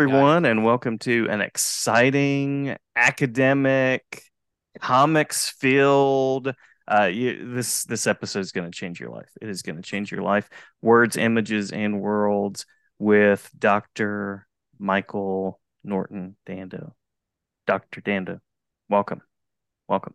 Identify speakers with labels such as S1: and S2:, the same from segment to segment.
S1: everyone, and welcome to an exciting academic comics field. Uh, you, this this episode is going to change your life. It is going to change your life. Words, images, and worlds with Dr. Michael Norton Dando. Dr. Dando, welcome, welcome.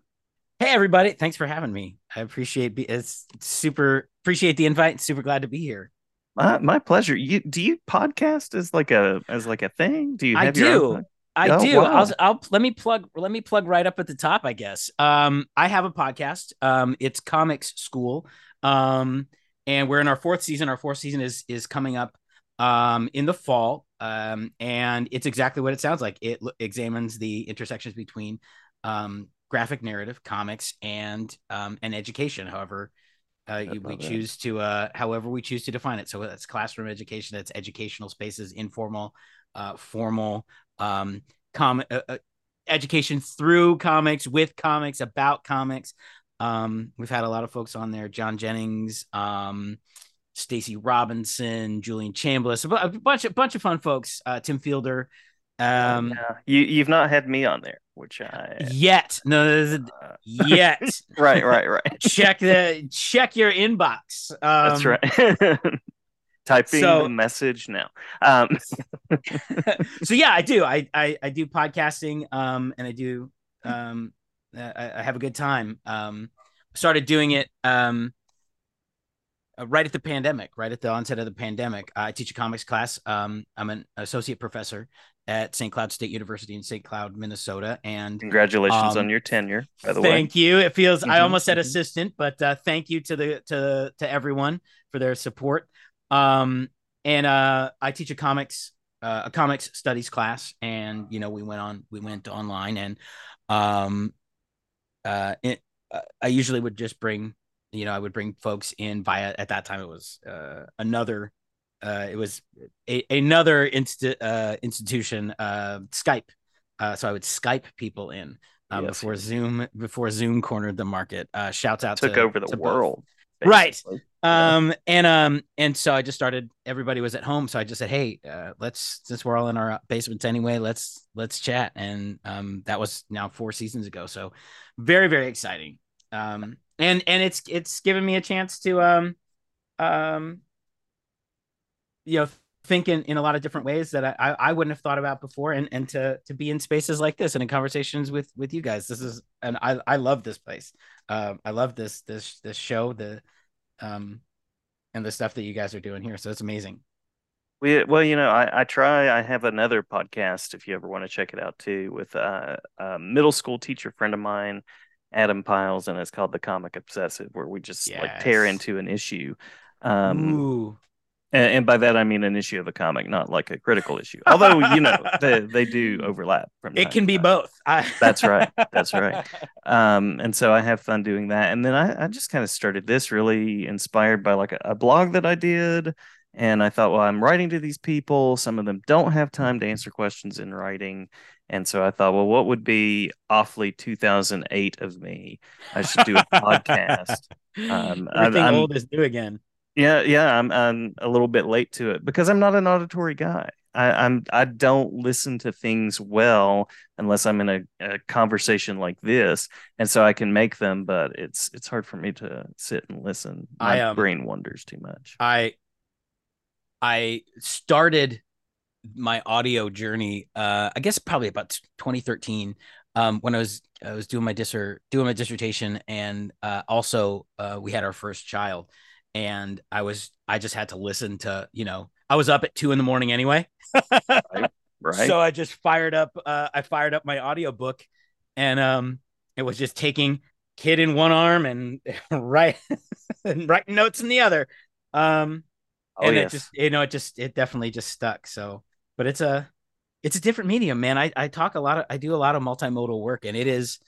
S2: Hey everybody, thanks for having me. I appreciate be- it's super appreciate the invite. Super glad to be here.
S1: My, my pleasure. You do you podcast as like a as like a thing? Do you?
S2: I do.
S1: own-
S2: I
S1: Oh,
S2: do.
S1: wow.
S2: I'll, I'll let me plug. Let me plug right up at the top. I guess. Um, I have a podcast. Um, it's Comics School. Um, and we're in our fourth season. Our fourth season is is coming up. Um, in the fall. Um, and it's exactly what it sounds like. It lo- examines the intersections between, um, graphic narrative, comics, and um, and education. However, uh, you, we choose to uh, however we choose to define it. So that's classroom education. That's educational spaces, informal, uh, formal, um, com- uh, uh, education through comics, with comics, about comics. Um, we've had a lot of folks on there: John Jennings, um, Stacey Robinson, Julian Chambliss, a bu- a bunch of bunch of fun folks. Uh, Tim Fielder. Um,
S1: yeah. You you've not had me on there, which I
S2: Yet, no,
S1: uh,
S2: yet.
S1: right, right, right.
S2: check the check your inbox. Um,
S1: That's right. Typing
S2: so-
S1: the message now. Um,
S2: so yeah, I do. I I, I do podcasting. Um, and I do. Um, I, I have a good time. Um, started doing it. Um, uh, right at the pandemic, right at the onset of the pandemic. I teach a comics class. Um, I'm an associate professor at St. Cloud State University in St. Cloud, Minnesota, and
S1: congratulations
S2: Um,
S1: on your tenure, by the way.
S2: thank you. It feels I
S1: Mhm,
S2: almost said assistant, but uh, thank you to the to to everyone for their support. Um, and uh, I teach a comics uh, a comics studies class, and you know we went on we went online, and um, uh, it, uh, I usually would just bring you know I would bring folks in via at that time it was uh, another. Uh, it was a, another insti- uh, institution, uh, Skype. Uh, so I would Skype people in um,
S1: Yes,
S2: before. Zoom before Zoom cornered the market. Uh, shouts out
S1: Took
S2: to,
S1: over the
S2: to
S1: world.
S2: Right. Um and um and so I just started. Everybody was at home, so I just said, "Hey, uh, let's since we're all in our basements anyway, let's let's chat." And um that was now four seasons ago. So very very exciting. Um and and it's it's given me a chance to um um you know think in, in a lot of different ways that I, I wouldn't have thought about before and and to to be in spaces like this and in conversations with with you guys. This is and I I love this place. Um I love this this this show the um and the stuff that you guys are doing here. So it's amazing.
S1: We, well, you know, I, I try. I have another podcast if you ever want to check it out too, with uh, a middle school teacher friend of mine, Adam Piles, and it's called The Comic Obsessive, where we just like tear into an issue. Um,
S2: Ooh
S1: and, and by that I mean an issue of a comic, not like a critical issue. Although you know they they do overlap. From
S2: it can be
S1: time.
S2: both I...
S1: That's right. That's right. um and so i have fun doing that and then i, I just kind of started this really inspired by like a, a blog that i did and i thought well i'm writing to these people. Some of them don't have time to answer questions in writing. And so i thought well what would be awfully 2008 of me? I should do a podcast. Um,
S2: everything
S1: I'm-
S2: old is new again.
S1: Yeah yeah I'm, I'm a little bit late to it because i'm not an auditory guy. I, I'm I don't listen to things well unless I'm in a, a conversation like this, and so I can make them, but it's it's hard for me to sit and listen. My
S2: I, um,
S1: brain wanders too much.
S2: I I started my audio journey uh I guess probably about 2013 um when I was I was doing my disser doing my dissertation and uh also uh we had our first child. And I was I just had to listen to you know I was up at 2 in the morning anyway.
S1: Right?
S2: so I just fired up uh I fired up my audio book, and um it was just taking kid in one arm and right and writing notes in the other. Um
S1: oh
S2: and
S1: yes.
S2: it just you know it just it definitely just stuck so but it's a it's a different medium man i i talk a lot of i do a lot of multimodal work and it is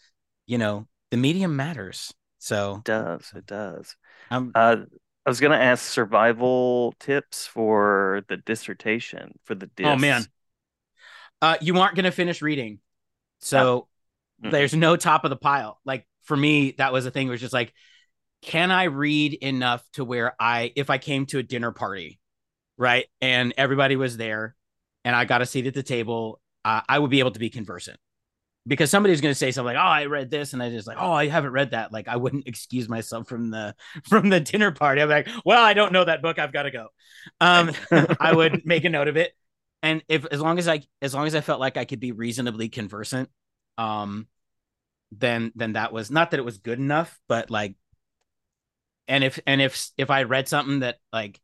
S2: you know the medium matters so
S1: it does it does.
S2: i'm
S1: Uh, I was gonna ask survival tips for the dissertation for the disc.
S2: oh man uh you aren't gonna finish reading so
S1: Mm-mm.
S2: there's no top of the pile like for me that was a thing where it's just like can i read enough to where i if i came to a dinner party right and everybody was there and I got a seat at the table, uh, I would be able to be conversant because somebody's going to say something like, "Oh, I read this," and I just like, "Oh, I haven't read that." Like, I wouldn't excuse myself from the from the dinner party. I'm like, "Well, I don't know that book. I've got to go." Um, I would make a note of it, and if as long as I as long as I felt like I could be reasonably conversant, um, then then that was not that it was good enough, but like, and if and if if I read something that like.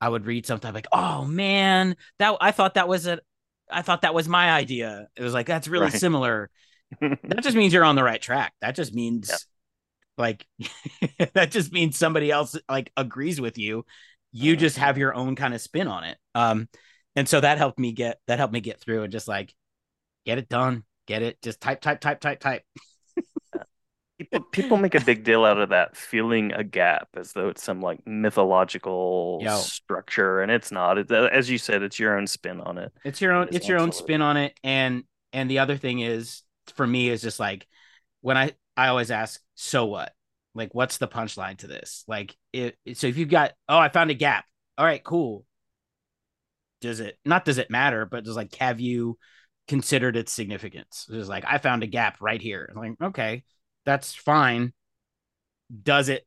S2: I would read something like, "Oh man, that I thought that was a I thought that was my idea. It was like that's really right. similar. that just means you're on the right track. That just means yep. like that just means somebody else like agrees with you. You just mm-hmm. have your own kind of spin on it. Um and so that helped me get that helped me get through and just like get it done, get it, just type type type type type.
S1: People people make a big deal out of that feeling a gap as though it's some like mythological Yo. structure and it's not. It, uh, as you said it's your own spin on it
S2: it's your own it's, it's your own spin on it and and the other thing is for me is just like when i i always ask so what? Like what's the punchline to this? Like it so if you've got oh i found a gap. All right cool. Does it not does it matter but does like have you considered its significance? It's like i found a gap right here. I'm like okay that's fine. Does it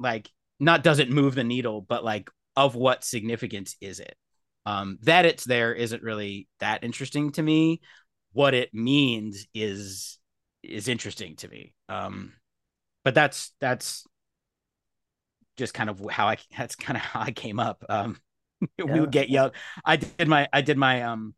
S2: like not does it move the needle, but like of what significance is it? Um, that it's there isn't really that interesting to me. What it means is is interesting to me. Um, but that's that's just kind of how I that's kind of how I came up. Um, yeah. we would get yelled. I did my I did my um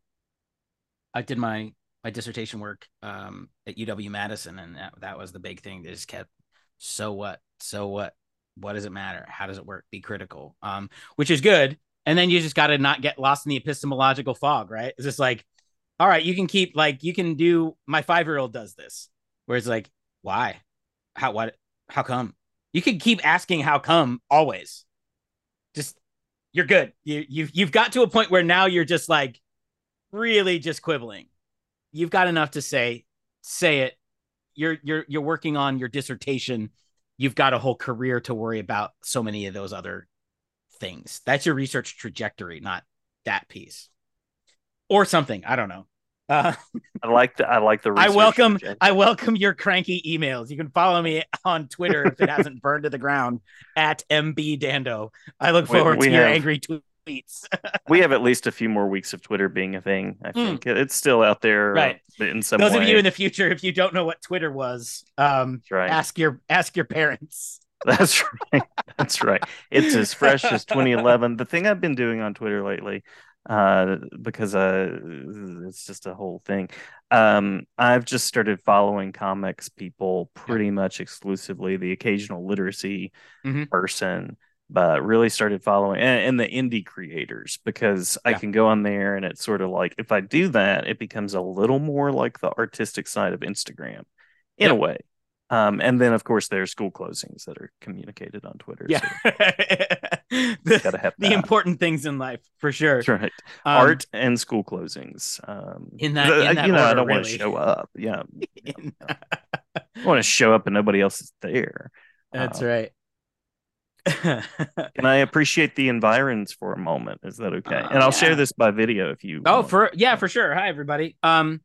S2: I did my my dissertation work um, at UW Madison, and that, that was the big thing. They just kept, so what? So what? What does it matter? How does it work? Be critical, um, which is good. And then you just got to not get lost in the epistemological fog, right? It's just like, all right, you can keep like you can do. My five year old does this, where it's like, why? How? What? How come? You can keep asking how come always. Just you're good. You you've you've got to a point where now you're just like really just quibbling you've got enough to say, say it. You're you're you're working on your dissertation. You've got a whole career to worry about so many of those other things. That's your research trajectory, not that piece. Or something. I don't know. Uh,
S1: I like the I like the.
S2: I welcome I welcome your cranky emails. You can follow me on Twitter if it hasn't burned to the ground at mb dando. I look forward we, we to have, your angry tweets tweets.
S1: we have at least a few more weeks of Twitter being a thing. I hmm. think mm. it's still out there,
S2: right?
S1: In some
S2: those
S1: way.
S2: of you in the future, if you don't know what Twitter was, um, right. ask your ask your parents.
S1: That's right. That's right. It's as fresh as 2011. The thing I've been doing on Twitter lately, uh, because uh, it's just a whole thing. Um, I've just started following comics people pretty much exclusively. The occasional literacy mm-hmm. person but really started following and, and the indie creators because yeah. I can go on there and it's sort of like if I do that, it becomes a little more like the artistic side of Instagram in yep. a way. Um, and then of course there are school closings that are communicated on Twitter.
S2: Yeah, so the, gotta have the important things in life for sure.
S1: That's right. Um, Art and school closings. Um,
S2: in that, in that you know, order, I
S1: don't
S2: really.
S1: want to show up. Yeah, I want to show up and nobody else is there.
S2: That's um, right.
S1: Can I appreciate the environs for a moment? Is that okay? Uh, and I'll yeah. share this by video if you.
S2: Oh, want. for yeah, for sure. Hi, everybody. Um,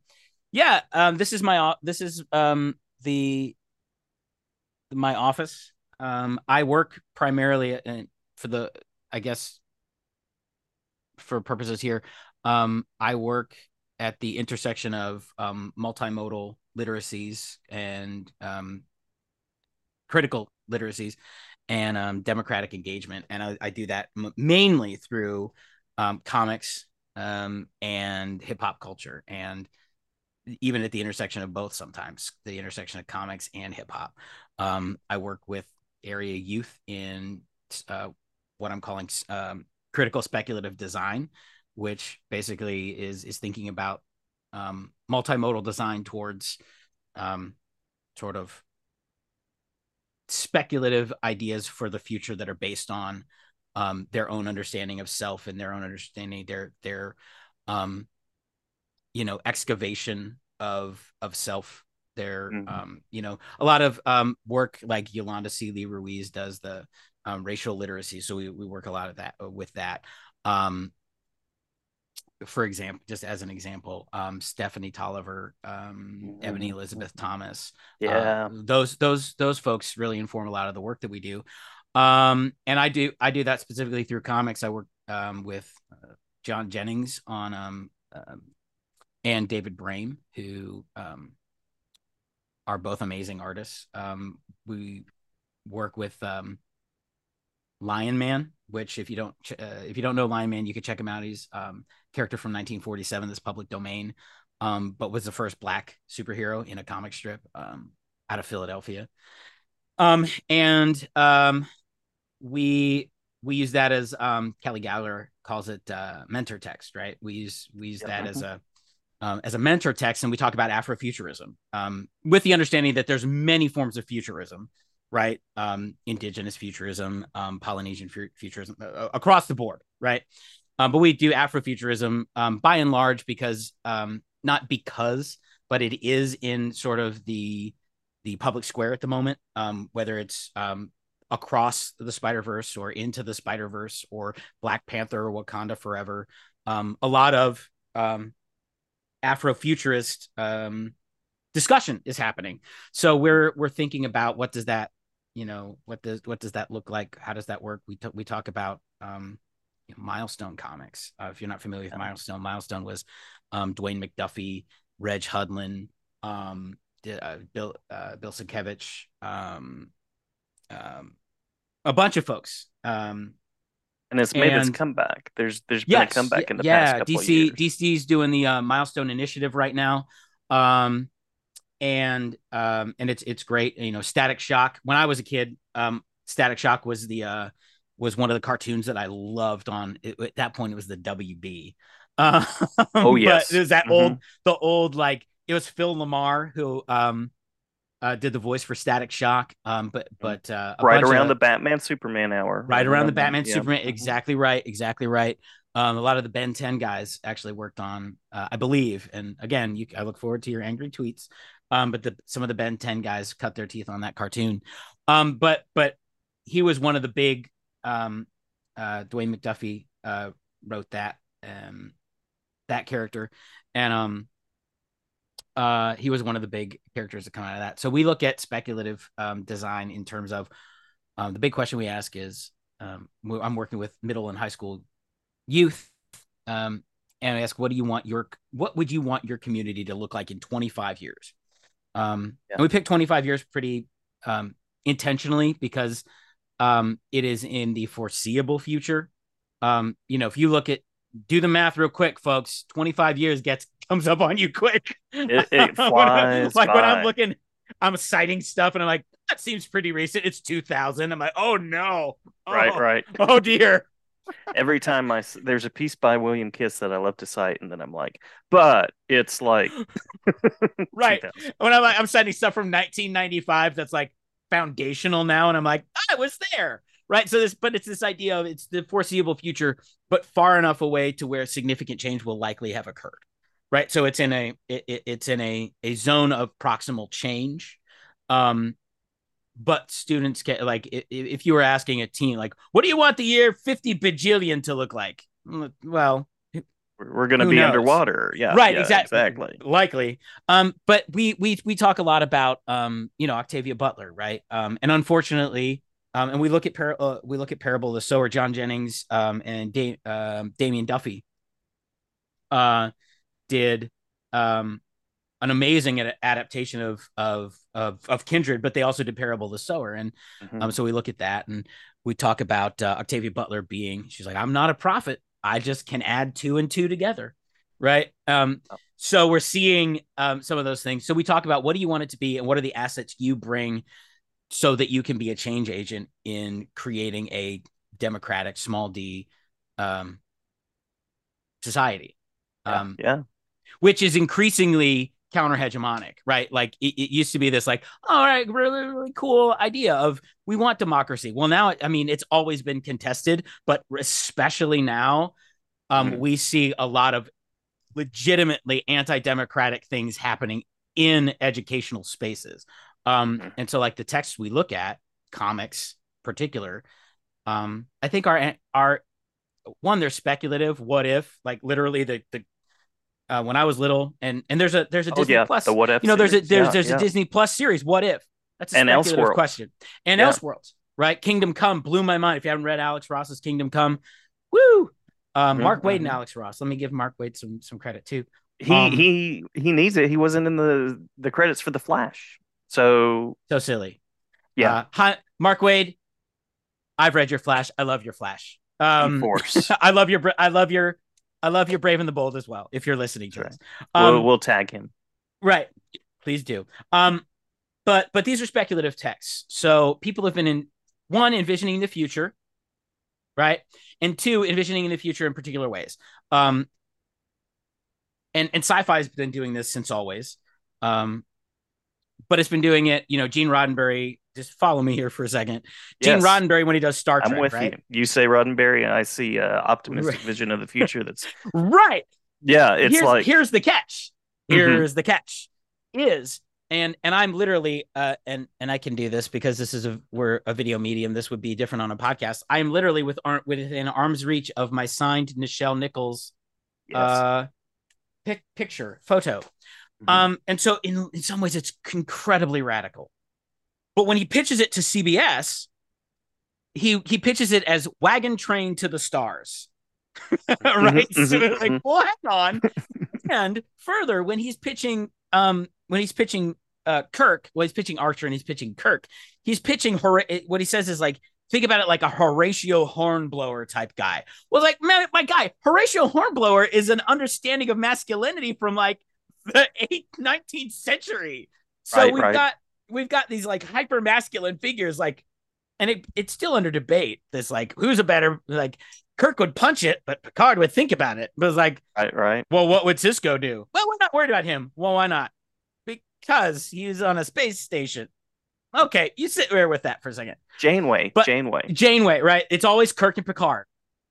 S2: yeah. Um, this is my this is um the my office. Um, I work primarily in, for the I guess for purposes here. Um, I work at the intersection of um multimodal literacies and um critical literacies and um, democratic engagement. And I, I do that m- mainly through um, comics um, and hip hop culture, and even at the intersection of both. Sometimes the intersection of comics and hip hop. Um, I work with area youth in uh, what I'm calling um, critical speculative design, which basically is is thinking about um, multimodal design towards sort of speculative ideas for the future that are based on um, their own understanding of self and their own understanding their their um, you know excavation of of self. Their mm-hmm. um, you know a lot of um, work like Yolanda Sealey-Ruiz does the um, racial literacy. So we, we work a lot of that uh, with that. Um, for example, just as an example, um, Stephanie Toliver, um, mm-hmm. Ebony Elizabeth Thomas,
S1: uh, yeah,
S2: uh, those those those folks really inform a lot of the work that we do. Um, and I do I do that specifically through comics. I work um, with uh, John Jennings on um, um and David Brame, who um, are both amazing artists. Um, we work with um, Lion Man, which if you don't uh, if you don't know Lion Man, you can check him out. He's um, character from 1947, this public domain, um, but was the first black superhero in a comic strip um, out of Philadelphia. Um, and um, we we use that as um, Kelly Gallagher calls it uh, mentor text, right? We use we use that as a um, as a mentor text, and we talk about Afrofuturism um, with the understanding that there's many forms of futurism right? Um, indigenous futurism, um, Polynesian futurism uh, uh, across the board, right? Um, but we do Afrofuturism um, by and large because um, not because, but it is in sort of the the public square at the moment. Um, whether it's um, across the Spider Verse or into the Spider Verse or Black Panther or Wakanda Forever, um, a lot of Afrofuturist discussion is happening. So we're we're thinking about what does that you know what does what does that look like how does that work we t- we talk about milestone comics uh, if you're not familiar with milestone milestone was um dwayne mcduffie reg hudlin um uh, bill uh, bill Sienkiewicz, um um a bunch of folks um
S1: and it's made and, its comeback. There's there's been yes, a comeback in the
S2: yeah,
S1: past couple
S2: DC
S1: years.
S2: DC DC's doing the uh, milestone initiative right now. Um, and um and it's it's great you know static shock when i was a kid um static shock was the uh was one of the cartoons that i loved on it, at that point it was the wb uh,
S1: oh yes
S2: it was that mm-hmm. old the old like it was phil LaMarr who um uh, did the voice for Static Shock, um, but mm-hmm. but uh,
S1: right around of, the Batman Superman hour,
S2: right around the Batman yeah. Superman, mm-hmm. exactly right, exactly right. Um, a lot of the Ben 10 guys actually worked on, uh, I believe, and again, you, I look forward to your angry tweets. Um, but the some of the Ben 10 guys cut their teeth on that cartoon. Um, but but he was one of the big um uh Dwayne McDuffie uh wrote that um that character. And um uh he was one of the big characters that come out of that. So we look at speculative um design in terms of um the big question we ask is um I'm working with middle and high school youth um and I ask what do you want your what would you want your community to look like in 25 years um, yeah. And we picked 25 years pretty um, intentionally because um, it is in the foreseeable future. Um, you know, if you look at do the math real quick, folks, 25 years gets comes up on you quick.
S1: It, it flies
S2: like
S1: by.
S2: when I'm looking, I'm citing stuff and I'm like, that seems pretty recent. It's 2000. I'm like, oh no. Oh,
S1: right, right.
S2: Oh dear
S1: every time I there's a piece by William Kist that I love to cite, and then I'm like, but it's like
S2: right when I'm like, I'm citing stuff from 1995 that's like foundational now, and I'm like, I was there, right? So this, but it's this idea of it's the foreseeable future, but far enough away to where significant change will likely have occurred, right? So it's in a it, it's in a a zone of proximal change. Um, but students get like if you were asking a teen like what do you want the year 50 bajillion to look like mm, well
S1: we're going to be knows? underwater yeah
S2: right
S1: yeah,
S2: exactly
S1: exactly
S2: likely um but we we we talk a lot about um you know octavia butler right um and unfortunately um and we look at par- uh, we look at parable of the sower john jennings um and da- um, damian duffy uh did um an amazing adaptation of of of of Kindred, but they also did Parable the Sower, and mm-hmm. um, so we look at that and we talk about uh, Octavia Butler being. She's like, I'm not a prophet. I just can add two and two together, right? Um, oh. so we're seeing um, some of those things. So we talk about what do you want it to be, and what are the assets you bring, so that you can be a change agent in creating a democratic, small d, um, society.
S1: Yeah. Um, yeah.
S2: Which is increasingly counter hegemonic, right? Like it, it, used to be this like, all right, really, really cool idea of we want democracy. Well, now, I mean, it's always been contested, but especially now, um, mm-hmm. we see a lot of legitimately anti-democratic things happening in educational spaces. Um, mm-hmm. and so like the texts we look at, comics particular, um, I think our our one they're speculative. What if like literally the the uh, when I was little and and there's a there's a
S1: Oh,
S2: Disney
S1: yeah,
S2: Plus
S1: the What If
S2: you know there's a there's
S1: Yeah,
S2: there's
S1: yeah.
S2: a Disney Plus series. What if that's a
S1: And
S2: speculative
S1: Elseworlds.
S2: question and
S1: Yeah.
S2: Elseworlds right? Kingdom Come blew my mind. If you haven't read Alex Ross's Kingdom Come, woo. Um,
S1: Mhm,
S2: Mark Waid and. Alex Ross. Let me give Mark Waid some some credit too.
S1: He
S2: Um,
S1: he he needs it. He wasn't in the the credits for the Flash. So
S2: So silly.
S1: yeah,
S2: Uh, hi, Mark Waid. I've read your Flash. I love your Flash. Um,
S1: force.
S2: I love your. I love your. I love your Brave and the Bold as well. If you're listening to this, um,
S1: we'll we'll tag him.
S2: right? Please do. Um, but but these are speculative texts. So people have been in one envisioning the future, right, and two envisioning in the future in particular ways. Um, and and sci-fi has been doing this since always. Um, but it's been doing it. You know, Gene Roddenberry. Just follow me here for a second. Gene
S1: Yes.
S2: Roddenberry when he does Star Trek,
S1: I'm with
S2: right?
S1: you. You say Roddenberry, and I see a optimistic
S2: Right.
S1: vision of the future. That's
S2: Right.
S1: yeah. It's
S2: here's,
S1: like
S2: here's the catch.
S1: Mhm.
S2: Here's the catch. Is and and I'm literally uh and and I can do this because this is a we're a video medium. This would be different on a podcast. I am literally with ar- within arm's reach of my signed Nichelle Nichols
S1: yes.
S2: uh pic- picture photo.
S1: Mhm.
S2: Um and so in in some ways it's incredibly radical. But when he pitches it to CBS, he he pitches it as wagon train to the stars. right?
S1: Mhm,
S2: so
S1: mhm,
S2: like, well, hang on. and further, when he's pitching um when he's pitching uh Kirk, well, he's pitching Archer and he's pitching Kirk, he's pitching Hor- what he says is like think about it like a Horatio Hornblower type guy. Well, like man, my guy, Horatio Hornblower is an understanding of masculinity from like the 8th, 19th century. So
S1: Right,
S2: we've
S1: right.
S2: got we've got these like hyper masculine figures like and it, it's still under debate. This like who's a better like Kirk would punch it, but Picard would think about it. But it's like,
S1: right, right.
S2: well, what would Sisko do? Well, we're not worried about him. Well, why not? Because he's on a space station. Okay, you sit there with that for a second.
S1: Janeway,
S2: But-
S1: Janeway
S2: Janeway, right? It's always Kirk and Picard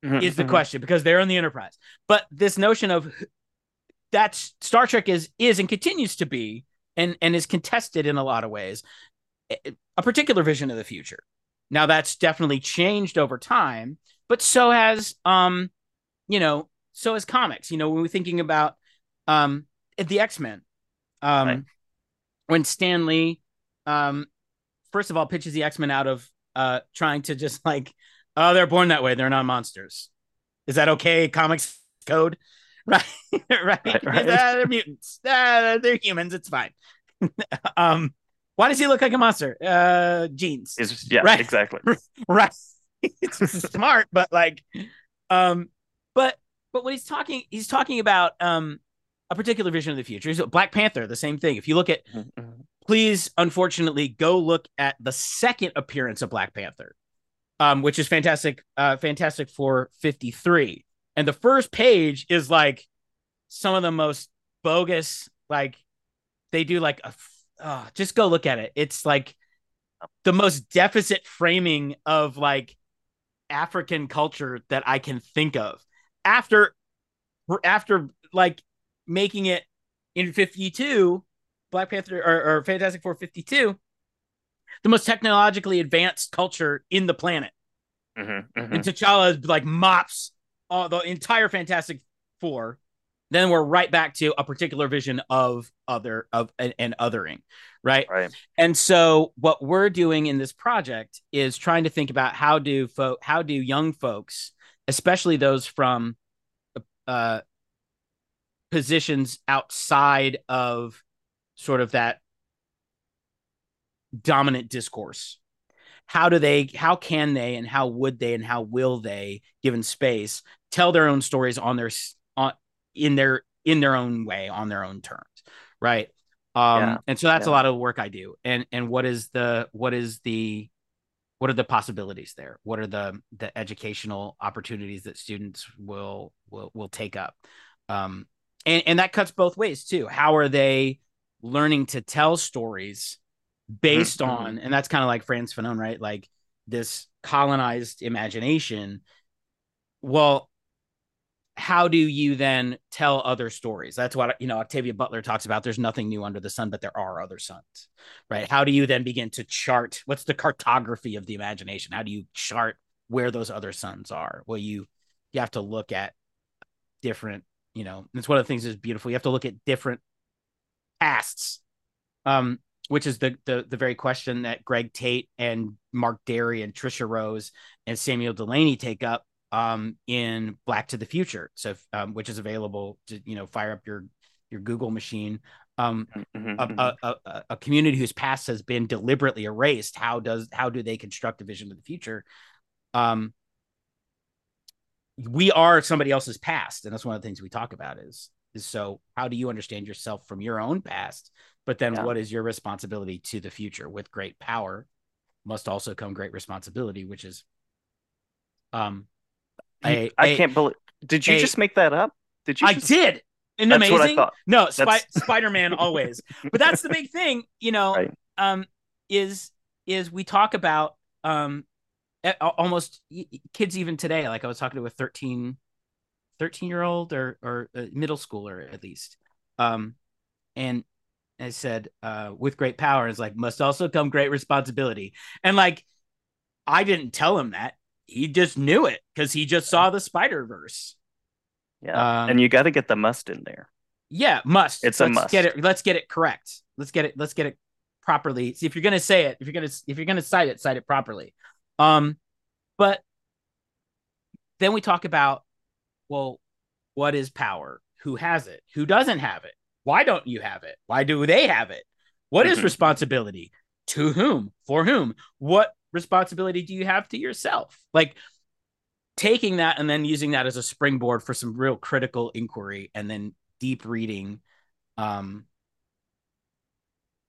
S1: Mhm,
S2: is the
S1: mhm.
S2: question because they're on the Enterprise. But this notion of that's Star Trek is is and continues to be and and is contested in a lot of ways a- a particular vision of the future. Now that's definitely changed over time, but so has um you know so has comics. You know when we're thinking about um the X Men, um
S1: Right.
S2: when Stan Lee um first of all pitches the X Men out of uh trying to just like oh they're born that way they're not monsters. Is that okay? Comics code, right? right?
S1: Right, right.
S2: They're mutants. Ah, they're humans. It's fine. um, why does he look like a monster? Uh, genes.
S1: Is yeah,
S2: Right.
S1: exactly.
S2: right. it's smart, but like, um, but but when he's talking, he's talking about um a particular vision of the future. So Black Panther, the same thing. If you look at,
S1: Mhm, mhm.
S2: please, unfortunately, go look at the second appearance of Black Panther, um, which is fantastic. Uh, Fantastic Four fifty three, and the first page is like some of the most bogus. Like they do like a. Oh, just go look at it. It's like the most deficit framing of like African culture that I can think of. After after like making it in 52, Black Panther or, or Fantastic Four 52, the most technologically advanced culture in the planet.
S1: Mhm, mhm.
S2: And T'Challa like mops all the entire Fantastic Four. Then we're right back to a particular vision of other of and, an othering, right?
S1: Right.
S2: And so what we're doing in this project is trying to think about how do fo- how do young folks, especially those from uh positions outside of sort of that dominant discourse how do they how can they and how would they and how will they given space tell their own stories on their on in their in their own way on their own terms right? Um
S1: Yeah,
S2: and so that's a lot of work i do. And and what is the what is the what are the possibilities there? What are the the educational opportunities that students will will will take up? Um and and that cuts both ways too. How are they learning to tell stories based
S1: Mhm,
S2: on and that's kind of like Frantz Fanon right? Like this colonized imagination. Well how do you then tell other stories that's what you know Octavia Butler talks about there's nothing new under the sun but there are other suns right how do you then begin to chart what's the cartography of the imagination how do you chart where those other suns are well you you have to look at different, you know, it's one of the things that's beautiful. You have to look at different pasts. Um, which is the, the the very question that Greg Tate and Mark Dery and Tricia Rose and Samuel Delany take up um, in Black to the Future. So, um, which is available to you know fire up your your Google machine. Um, mm-hmm, a, mm-hmm. a, a, a, community whose past has been deliberately erased. How does how do they construct a vision of the future? Um, we are somebody else's past, and that's one of the things we talk about. Is is so how do you understand yourself from your own past but then yeah. what is your responsibility to the future? With great power must also come great responsibility, which is um
S1: I I can't believe did you just make that up? Did you
S2: I
S1: just...
S2: did. Isn't amazing? No, Sp- Spider-Man always. But that's the big thing, you know, right. um is is we talk about um almost kids even today like I was talking to a 13 13 year old or or middle schooler at least um and I said, uh, with great power is like must also come great responsibility. And like I didn't tell him that. He just knew it because he just saw the Spider Verse.
S1: Yeah. Um, and you got to get the must in there.
S2: Yeah, must.
S1: It's
S2: let's
S1: a must.
S2: Get it. Let's get it correct. Let's get it. Let's get it properly. See if you're gonna say it. If you're gonna if you're gonna cite it, cite it properly. Um, but then we talk about well, what is power? Who has it? Who doesn't have it? Why don't you have it? Why do they have it? What is mm-hmm. responsibility? To whom? For whom? What responsibility do you have to yourself? Like taking that and then using that as a springboard for some real critical inquiry and then deep reading um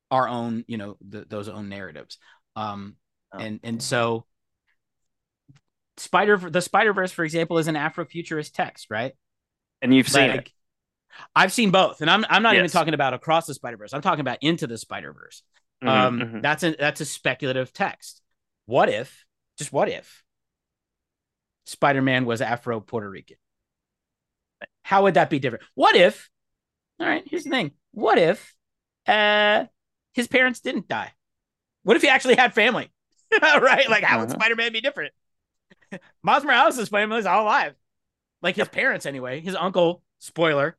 S2: our own, you know, the, those own narratives. Um oh. and and so Spider the Spider Verse, for example, is an Afrofuturist text, right?
S1: And you've seen it.
S2: I've seen both, and I'm I'm not yes. even talking about across the Spider Verse. I'm talking about into the Spider Verse. Mm-hmm, um, mm-hmm. That's a that's a speculative text. What if, just what if, Spider Man was Afro Puerto Rican? How would that be different? What if? All right, here's the thing. What if, uh, his parents didn't die? What if he actually had family? right? Like, how uh-huh. would Spider Man be different? Miles Morales' family is all alive. Like his parents, anyway. His uncle, spoiler,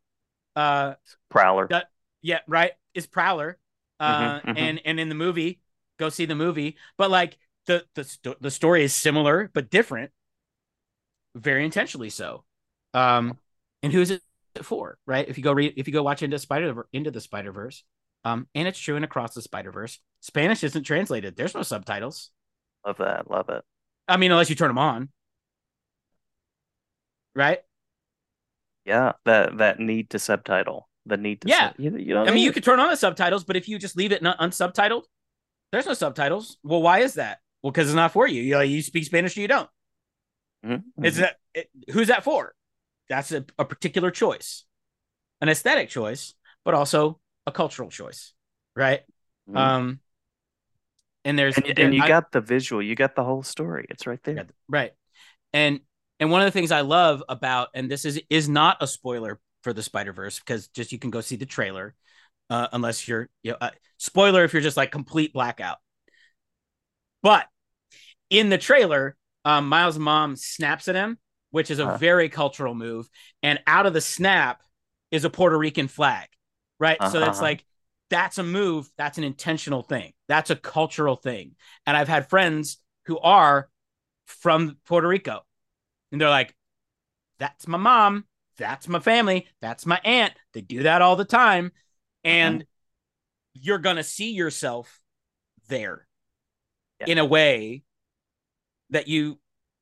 S2: uh
S1: Prowler.
S2: That, yeah, right. Is Prowler. Uh mm-hmm, mm-hmm. and and in the movie, go see the movie. But like the the the story is similar but different. Very intentionally so. Um and who's it for, right? If you go read if you go watch into Spider into the Spider-Verse, um, and it's true and across the Spider-Verse, Spanish isn't translated. There's no subtitles.
S1: Love that. Love it.
S2: I mean, unless you turn them on. Right?
S1: Yeah, that that need to subtitle, the need to.
S2: Yeah, sub- you, you know I mean, you could turn on the subtitles, but if you just leave it not unsubtitled, there's no subtitles. Well, why is that? Well, because it's not for you. You, know, you speak Spanish or you don't. Mm-hmm. Is that it, who's that for? That's a, a particular choice, an aesthetic choice, but also a cultural choice, right? Mm-hmm. Um, and there's
S1: and, and you I, got the visual, you got the whole story. It's right there,
S2: right? And and one of the things I love about, and this is is not a spoiler for the Spider Verse because just you can go see the trailer, uh, unless you're you know, uh, spoiler if you're just like complete blackout. But in the trailer, um, Miles' mom snaps at him, which is a huh. very cultural move, and out of the snap is a Puerto Rican flag, right? Uh-huh. So it's uh-huh. like that's a move, that's an intentional thing, that's a cultural thing, and I've had friends who are from Puerto Rico and they're like, that's my mom. That's my family. That's my aunt. They do that all the time. And mm-hmm. you're going to see yourself there yeah. in a way that you,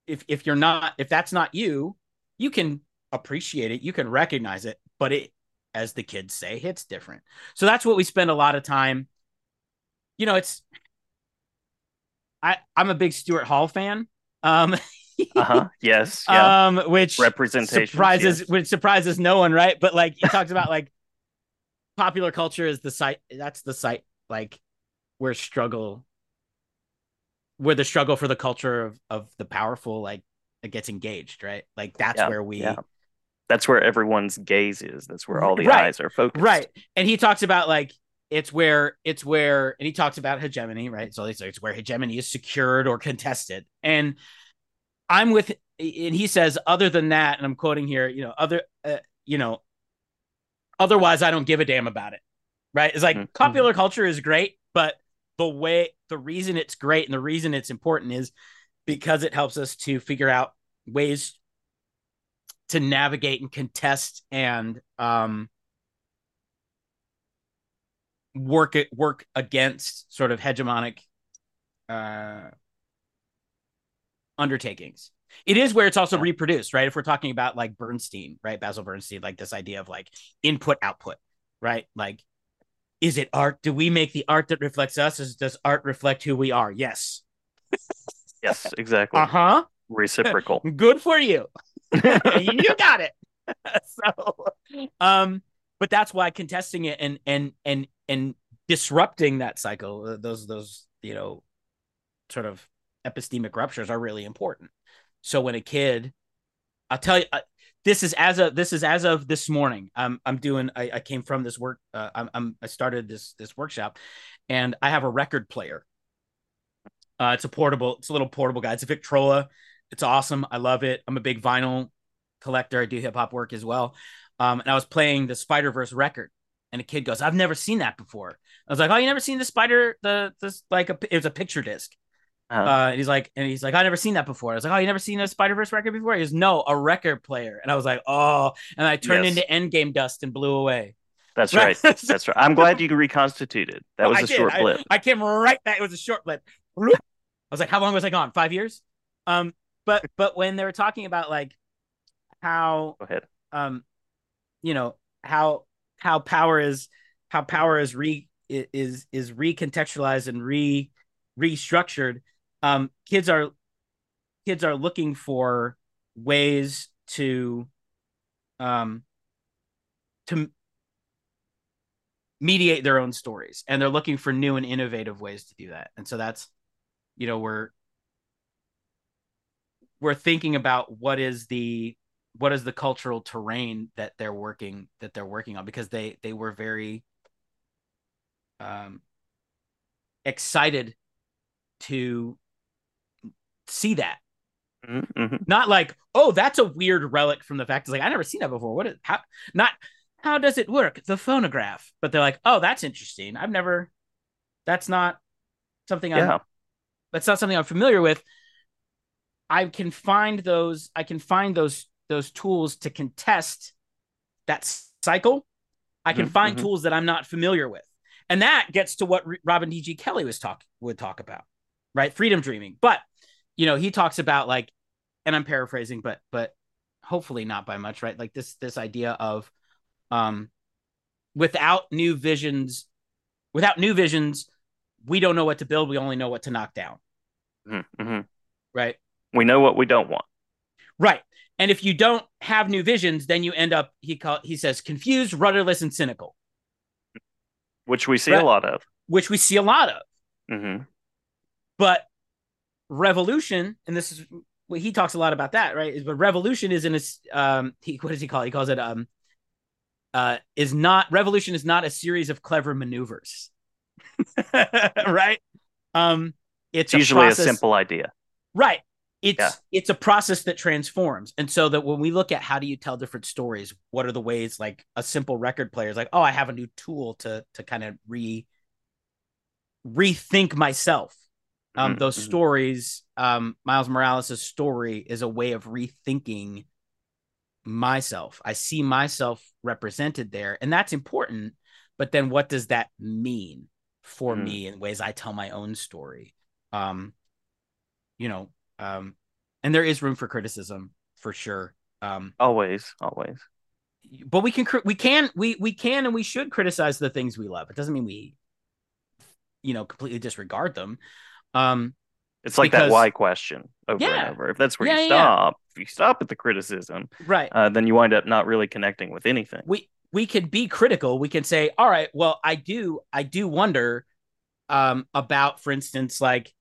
S2: if, if you're not, if that's not you, you can appreciate it. You can recognize it, but it, as the kids say, hits different. So that's what we spend a lot of time. You know, it's, I, I'm a big Stuart Hall fan. Um,
S1: uh-huh. Yes. Yeah.
S2: Um, which
S1: representation
S2: surprises, yes. which surprises no one, right? But like he talks about like popular culture is the site. That's the site like where struggle, where the struggle for the culture of of the powerful like it gets engaged, right? Like that's yeah, where we. Yeah.
S1: That's where everyone's gaze is. That's where all the right, eyes are focused.
S2: Right. And he talks about like it's where it's where and he talks about hegemony right so it's, it's where hegemony is secured or contested and I'm with, and he says, other than that, and I'm quoting here, you know, other, uh, you know, otherwise I don't give a damn about it. Right? It's like mm-hmm. popular culture is great, but the way, the reason it's great and the reason it's important is because it helps us to figure out ways to navigate and contest and um work it work against sort of hegemonic uh undertakings. It is where it's also yeah. reproduced right? If we're talking about like bernstein right? Basil bernstein like this idea of like input output right? Like is it art? Do we make the art that reflects us? Is, does art reflect who we are? Yes.
S1: Yes exactly.
S2: Uh-huh.
S1: Reciprocal.
S2: Good for you. You got it. So um but that's why contesting it and and and and disrupting that cycle uh, those those you know sort of epistemic ruptures are really important. So when a kid i'll tell you uh, this is as of this is as of this morning. I'm i'm doing i, I came from this work uh, I'm, i started this this workshop and i have a record player. Uh it's a portable it's a little portable guy. It's a victrola. It's awesome. I love it. I'm a big vinyl collector. I do hip-hop work as well. Um and i was playing the spider verse record and a kid goes, "I've never seen that before." I was like, "Oh, you never seen the spider? The this like a it was a picture disc." Uh-huh. Uh, and he's like, and he's like, "I never seen that before." I was like, "Oh, you never seen a Spider Verse record before?" He goes, "No, a record player." And I was like, "Oh," and I turned yes. into Endgame dust and blew away.
S1: That's right. That's right. I'm glad you reconstituted. That was I a did. short blip.
S2: I, I, came right back. It was a short blip. I was like, "How long was I gone? Five years?" Um, but but when they were talking about like how,
S1: go ahead.
S2: Um, you know how how power is how power is re is is recontextualized and re restructured um kids are kids are looking for ways to um to mediate their own stories and they're looking for new and innovative ways to do that. And so that's you know we're we're thinking about what is the what is the cultural terrain that they're working that they're working on because they they were very um excited to see that
S1: mm-hmm, mm-hmm.
S2: not like oh that's a weird relic from the fact It's like i never seen that before what is how not how does it work the phonograph but they're like oh that's interesting i've never that's not something yeah. i'm that's not something i'm familiar with i can find those i can find those those tools to contest that cycle, I can mm-hmm. find mm-hmm. tools that I'm not familiar with. And that gets to what Robin D.G. Kelley was talk would talk about, right? Freedom dreaming. But, you know, he talks about like, and I'm paraphrasing, but but hopefully not by much, right? Like this this idea of um without new visions, without new visions, we don't know what to build. We only know what to knock down.
S1: Mm-hmm. mm-hmm.
S2: Right.
S1: We know what we don't want.
S2: Right. And if you don't have new visions, then you end up he call he says confused, rudderless, and cynical.
S1: Which we see right? a lot of.
S2: Which we see a lot of.
S1: Mm-hmm.
S2: But revolution, and this is well, he talks a lot about that, right? Is but revolution is in a um he what does he call it? He calls it um uh is not revolution is not a series of clever maneuvers. right? Um it's,
S1: it's usually a, process, a simple idea.
S2: Right it's yeah. it's a process that transforms and so that when we look at how do you tell different stories what are the ways like a simple record player is like oh i have a new tool to to kind of re rethink myself um mm-hmm. those mm-hmm. stories um miles morales' story is a way of rethinking myself i see myself represented there and that's important but then what does that mean for mm-hmm. me in ways i tell my own story um you know um, and there is room for criticism for sure. Um,
S1: always, always.
S2: But we can, we can, we we can, and we should criticize the things we love. It doesn't mean we, you know, completely disregard them. Um,
S1: it's like because, that why question over yeah, and over. If that's where yeah, you stop, yeah. if you stop at the criticism,
S2: right,
S1: uh, then you wind up not really connecting with anything.
S2: We we can be critical. We can say, all right, well, I do, I do wonder um, about, for instance, like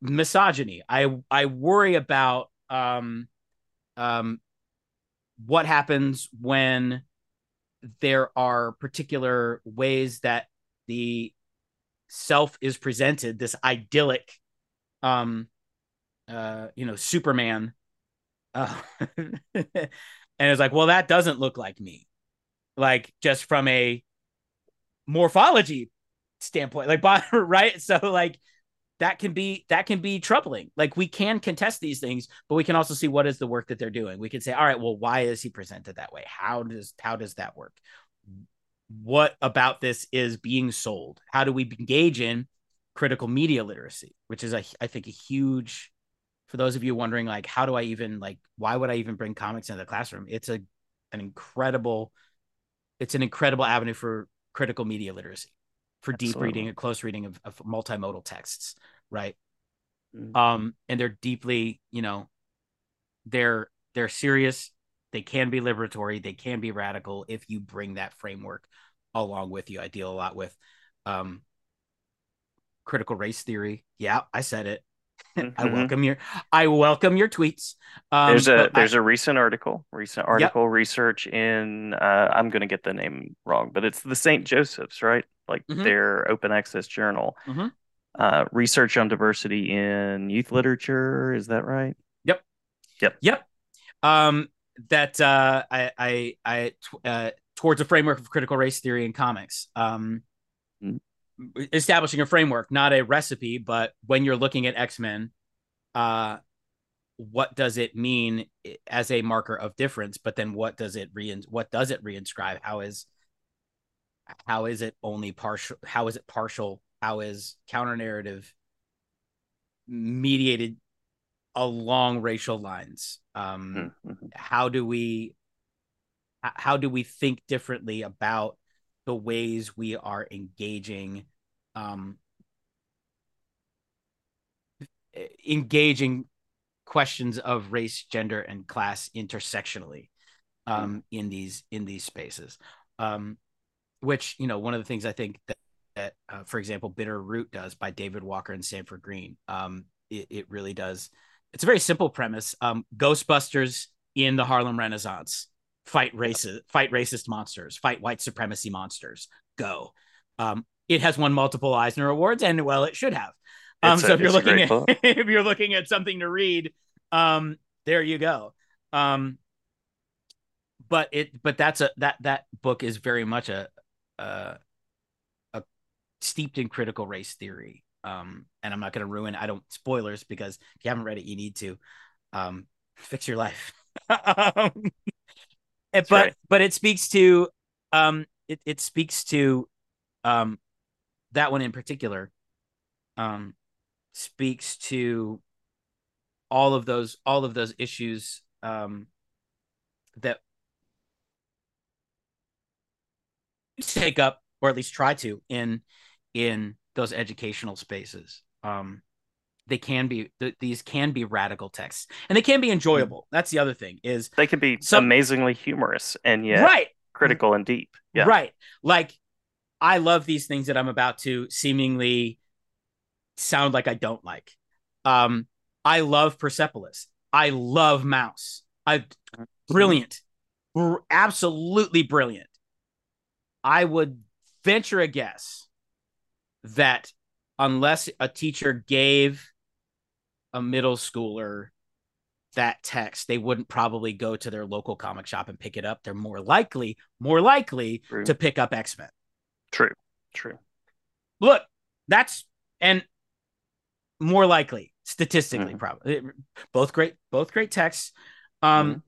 S2: misogyny. I I worry about um um what happens when there are particular ways that the self is presented this idyllic um uh, you know, Superman. Uh, and it's like, well, that doesn't look like me. Like just from a morphology standpoint, like right. So like that can be that can be troubling. Like we can contest these things, but we can also see what is the work that they're doing. We can say, all right, well, why is he presented that way? How does how does that work? What about this is being sold? How do we engage in critical media literacy, which is a, I think a huge for those of you wondering like how do I even like why would I even bring comics into the classroom? It's a an incredible it's an incredible avenue for critical media literacy for Absolutely. deep reading and close reading of, of multimodal texts, right? Mm-hmm. Um, and they're deeply, you know, they're they're serious. They can be liberatory. They can be radical if you bring that framework along with you. I deal a lot with um, critical race theory. Yeah, I said it. Mm-hmm. I welcome your I welcome your tweets.
S1: Um, there's a there's I, a recent article, recent article yep. research in uh, I'm going to get the name wrong, but it's the St. Joseph's, right? Like mm-hmm. their open access journal. Mm-hmm. Uh, research on diversity in youth literature. Is that right?
S2: Yep.
S1: Yep.
S2: Yep. Um, that uh, I I I uh, towards a framework of critical race theory in comics. Um, mm-hmm establishing a framework, not a recipe, but when you're looking at X Men, uh, what does it mean as a marker of difference? But then what does it re what does it reinscribe? How is how is it only partial? How is it partial? How is counter narrative mediated along racial lines? Um, mm-hmm. How do we how do we think differently about the ways we are engaging um, engaging questions of race, gender, and class intersectionally um, mm. in these in these spaces. Um, which you know, one of the things I think that, that uh, for example, Bitter Root does by David Walker and Sanford Greene, Um, it, it really does. It's a very simple premise. Um, Ghostbusters in the Harlem Renaissance. Fight racist fight racist monsters. Fight white supremacy monsters. Go. Um, it has won multiple eisner awards and well it should have. Um, so if you're looking at if you're looking at something to read um, there you go. Um, but it but that's a that that book is very much a a, a steeped in critical race theory um, and i'm not going to ruin i don't spoilers because if you haven't read it you need to um, fix your life um, but right. but it speaks to um it, it speaks to um that one in particular um speaks to all of those all of those issues um that take up or at least try to in in those educational spaces um they can be th- these can be radical texts and they can be enjoyable. Mm. that's the other thing is
S1: they can be some, amazingly humorous and yet
S2: right.
S1: critical and deep.
S2: Yeah. Right. Like i love these things that i'm about to seemingly sound like i don't like. Um i love persepolis. I love Maus. I brilliant. Br- absolutely brilliant. I would venture a guess that unless a teacher gave a middle schooler that text, they wouldn't probably go to their local comic shop and pick it up. They're more likely, more likely true. to pick up X Men.
S1: True, true.
S2: Look, that's and more likely statistically, mm-hmm. probably both great, both great texts. Um, mm-hmm.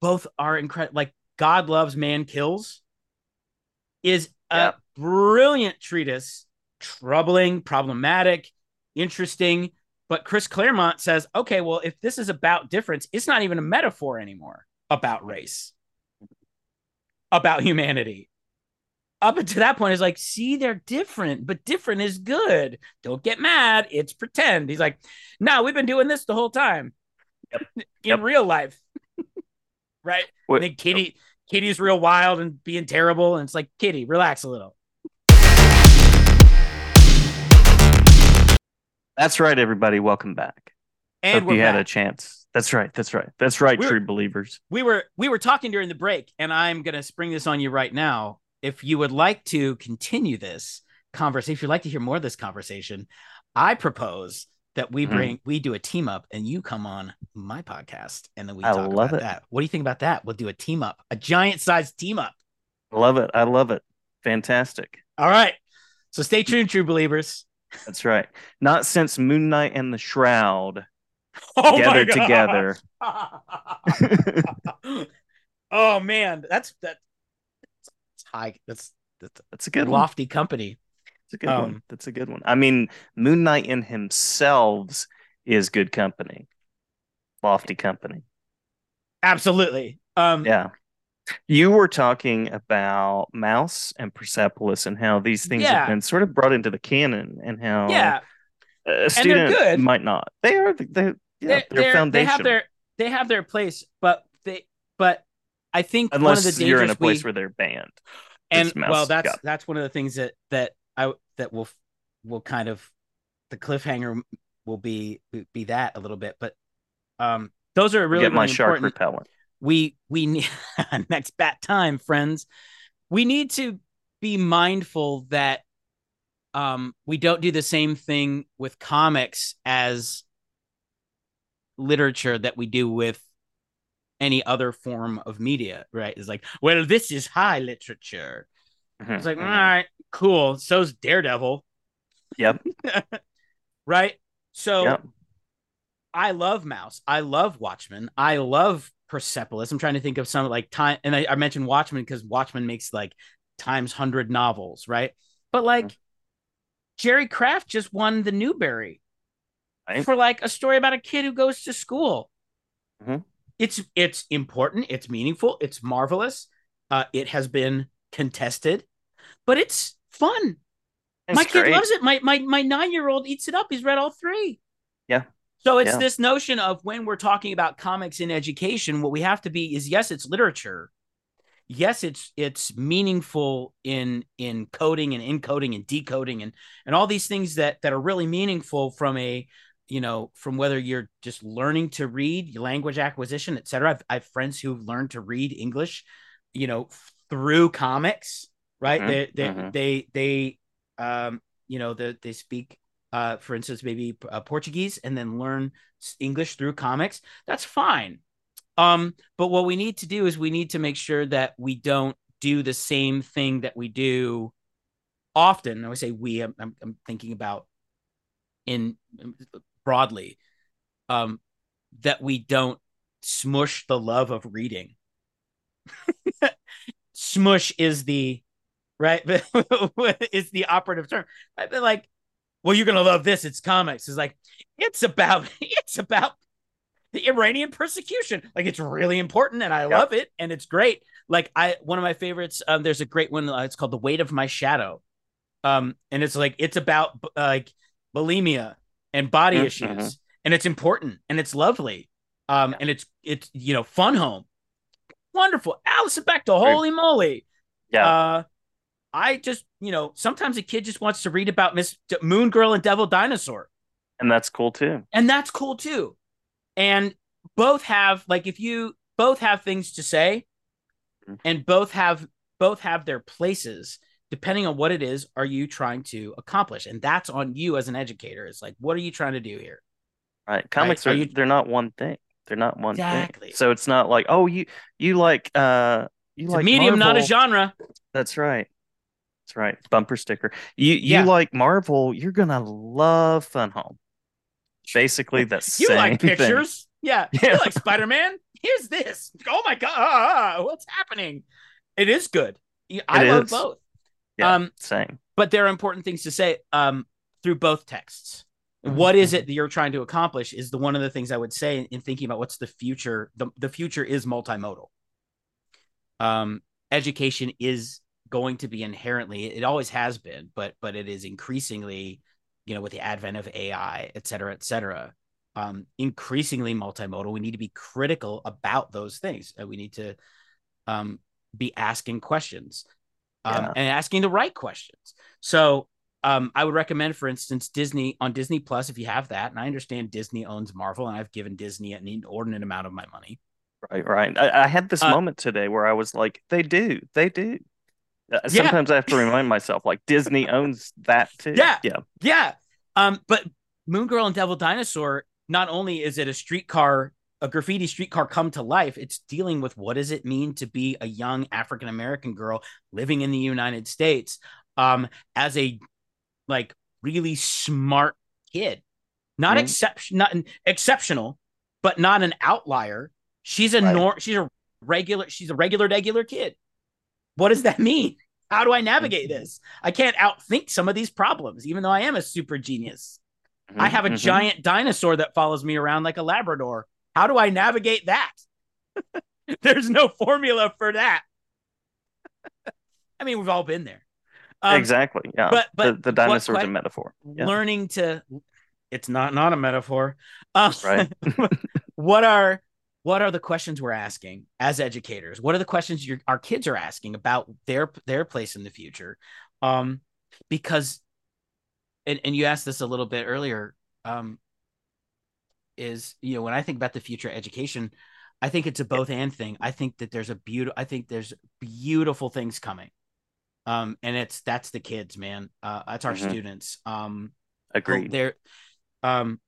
S2: both are incredible. Like God loves, man kills is a brilliant treatise, troubling, problematic, interesting but Chris Claremont says, okay, well, if this is about difference, it's not even a metaphor anymore about race, about humanity. Up until that point, is like, see, they're different, but different is good. Don't get mad. It's pretend. He's like, no, we've been doing this the whole time yep. in yep. real life. right? What? And then Kitty, Kitty's real wild and being terrible. And it's like, Kitty, relax a little.
S1: That's right, everybody. Welcome back.
S2: And back.
S1: had a chance. That's right. That's right. That's right, we true believers.
S2: We were we were talking during the break, and I'm gonna spring this on you right now. If you would like to continue this conversation, if you'd like to hear more of this conversation, I propose that we
S1: Mhm.
S2: bring we do a team up and you come on my podcast and then we
S1: I
S2: talk
S1: love
S2: about
S1: it.
S2: that. What do you think about that? We'll do a team up, a giant sized team up.
S1: Love it. I love it. Fantastic.
S2: All right. So stay tuned, true believers.
S1: That's right. Not since Moon Knight and the Shroud
S2: Oh
S1: gathered together.
S2: oh man, that's that. That's high. That's that's
S1: That's a good one.
S2: lofty company.
S1: That's a good one.
S2: Um,
S1: That's a good one. I mean, Moon Knight in himself is good company. Lofty company.
S2: Absolutely. Um,
S1: Yeah. You were talking about Maus and Persepolis and how these things
S2: Yeah.
S1: have been sort of brought into the canon and how
S2: yeah.
S1: a student might not. They are they yeah,
S2: They're,
S1: they're,
S2: they have their they have their place, but they but I think one
S1: Unless
S2: of the
S1: you're in a place
S2: we-
S1: where they're banned.
S2: and well that's that's one of the things that that i that will will kind of the cliffhanger will be be that a little bit but um those are really,
S1: Get my
S2: really
S1: shark repellent.
S2: We we need next bat time friends we need to be mindful that um we don't do the same thing with comics as literature that we do with any other form of media right it's like well this is high literature
S1: Mhm,
S2: it's like,
S1: mhm.
S2: all right, cool. So's Daredevil,
S1: Yep.
S2: right? So
S1: Yep.
S2: I love Maus. I love Watchmen. I love Persepolis. I'm trying to think of some like time, and I, I mentioned Watchmen because Watchmen makes like times hundred novels, right? But like
S1: Mm-hmm.
S2: Jerry Craft just won the Newbery
S1: Right.
S2: for like a story about a kid who goes to school.
S1: Mhm.
S2: It's it's important. It's meaningful. It's marvelous. Uh, it has been contested, but it's fun
S1: It's
S2: my kid loves it. My my my nine year old eats it up. He's read all three.
S1: Yeah.
S2: So it's
S1: Yeah.
S2: this notion of when we're talking about comics in education, what we have to be is yes, it's literature. Yes, it's it's meaningful in in coding and encoding and decoding and and all these things that that are really meaningful from a you know from whether you're just learning to read language acquisition et cetera i've, I have friends who've learned to read english you know through comics right
S1: Mhm,
S2: they they,
S1: mhm.
S2: they they um you know the, they speak uh for instance maybe uh, portuguese and then learn english through comics that's fine. Um but what we need to do is we need to make sure that we don't do the same thing that we do often. I would say we i'm, I'm, thinking about in broadly um that we don't smush the love of reading. Smush is the right? Is the operative term. I've been like well you're gonna love this. It's comics. It's like it's about it's about the iranian persecution. Like it's really important and i love it and it's great. Like i one of my favorites um there's a great one uh, it's called the weight of my shadow. Um and it's like it's about uh, like bulimia and body
S1: Mhm,
S2: issues and it's important and it's lovely. Um and it's it's you know fun home. Wonderful. Alison Bechdel, holy moly.
S1: Yeah.
S2: uh i just you know sometimes a kid just wants to read about miss D- moon girl and devil dinosaur
S1: and that's cool too.
S2: and that's cool too and both have like if you both have things to say
S1: Mhm.
S2: and both have both have their places depending on what it is are you trying to accomplish and that's on you as an educator it's like what are you trying to do here
S1: Right. Comics
S2: Are
S1: are,
S2: you-
S1: they're not one thing. They're not one
S2: Exactly.
S1: thing. So it's not like, oh, you you like uh you
S2: it's
S1: like
S2: a medium not a genre
S1: That's right. That's right. Bumper sticker. You you
S2: Yeah.
S1: like Marvel, you're gonna love Fun Home. Basically that's
S2: you like pictures yeah.
S1: Yeah.
S2: you like spider-man here's this oh my god ah, ah, what's happening it is good i
S1: It
S2: love
S1: is.
S2: both
S1: Yeah.
S2: um
S1: Same.
S2: but there are important things to say um, through both texts.
S1: Mhm,
S2: What is
S1: mhm.
S2: it that you're trying to accomplish? Is the one of the things I would say in, in thinking about what's the future. The, the future is multimodal. Um, education is going to be inherently. It always has been, but but it is increasingly, you know, with the advent of AI, et cetera, et cetera, um, increasingly multimodal. We need to be critical about those things. And we need to um, be asking questions um,
S1: Yeah.
S2: and asking the right questions. So um, I would recommend, for instance, Disney on Disney Plus if you have that. And I understand Disney owns Marvel, and I've given Disney an inordinate amount of my money.
S1: Right, right. I, I had this
S2: Uh,
S1: moment today where I was like, they do, they do. Uh, Sometimes I have to remind myself, like Disney owns that too.
S2: Yeah.
S1: Yeah.
S2: Yeah. Um, but Moon Girl and Devil Dinosaur, not only is it a streetcar, a graffiti streetcar come to life, it's dealing with what does it mean to be a young African American girl living in the United States um, as a like really smart kid, not mm-hmm. exception, not an exceptional, but not an outlier. She's a right. nor she's a regular, she's a regular, regular kid. What does that mean? How do I navigate mm-hmm. this? I can't outthink some of these problems, even though I am a super genius. Mm-hmm, I have a mm-hmm. giant dinosaur that follows me around like a Labrador. How do I navigate that? There's no formula for that. I mean, we've all been there.
S1: Um, exactly. Yeah. But but the, the dinosaur's what, a metaphor.
S2: Yeah. Learning to it's not not a metaphor. Uh, right. what are what are the questions we're asking as educators? What are the questions your, our kids are asking about their their place in the future? Um, because and, and you asked this a little bit earlier. Um, is you know when I think about the future education, I think it's a both and thing. I think that there's a beautiful. I think there's beautiful things coming um and it's that's the kids man uh that's our mm-hmm. students um
S1: agreed
S2: they're um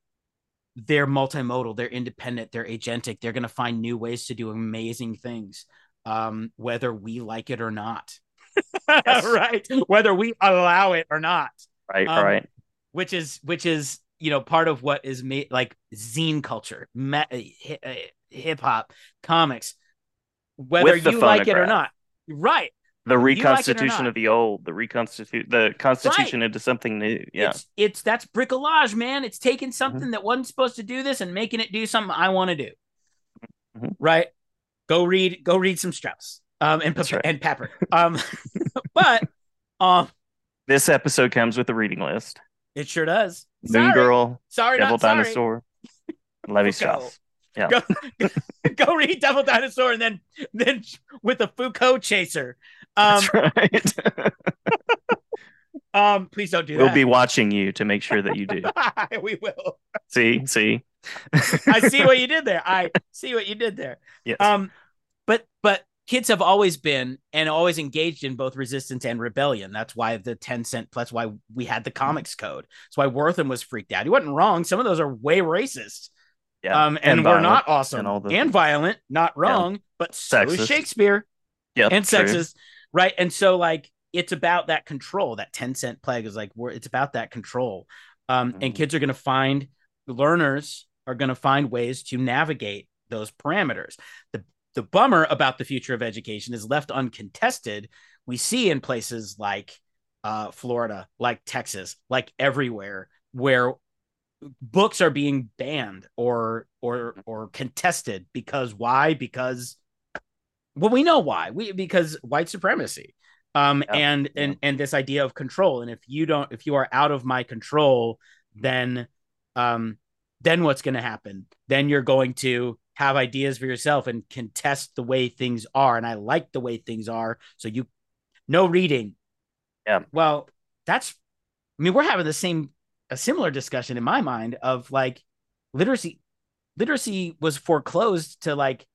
S2: they're multimodal they're independent they're agentic they're going to find new ways to do amazing things um whether we like it or not. Right. Whether we allow it or not.
S1: Right um, right.
S2: which is which is you know part of what is made like zine culture hip hop comics. Whether you like it or not. Right
S1: the reconstitution like of the old, the reconstitute the constitution right. into something new. Yeah.
S2: It's, it's that's bricolage, man. It's taking mm-hmm. something mm-hmm. that wasn't supposed to do this and making it do something I want to do. Mm-hmm. Right? Go read go read some Strauss. Um and right. and Pepper. Um but um
S1: this episode comes with a reading list.
S2: It sure does.
S1: Moon
S2: sorry.
S1: Girl,
S2: sorry,
S1: Devil Dinosaur, Levi Strauss. Yeah.
S2: Go, go read Devil Dinosaur and then then with a Foucault chaser. Um, That's right. um, please don't do
S1: we'll
S2: that.
S1: We'll be watching you to make sure that you do.
S2: we will.
S1: See, see.
S2: I see what you did there. I see what you did there.
S1: Yes.
S2: Um, but but kids have always been and always engaged in both resistance and rebellion. That's why the 10 cent, that's why we had the comics code. That's why Wertham was freaked out. He wasn't wrong. Some of those are way racist. Yeah. Um, and, and we're not awesome and, and violent, not wrong, yeah. but so sexist. is Shakespeare.
S1: Yeah.
S2: And sexist right and so like it's about that control that 10 cent plague is like it's about that control um, mm-hmm. and kids are going to find learners are going to find ways to navigate those parameters the the bummer about the future of education is left uncontested we see in places like uh, florida like texas like everywhere where books are being banned or or or contested because why because well, we know why. We because white supremacy. Um, yeah. and yeah. and and this idea of control. And if you don't, if you are out of my control, then um, then what's going to happen? Then you're going to have ideas for yourself and contest the way things are. And I like the way things are. So you, no reading.
S1: Yeah.
S2: Well, that's. I mean, we're having the same, a similar discussion in my mind of like literacy. Literacy was foreclosed to like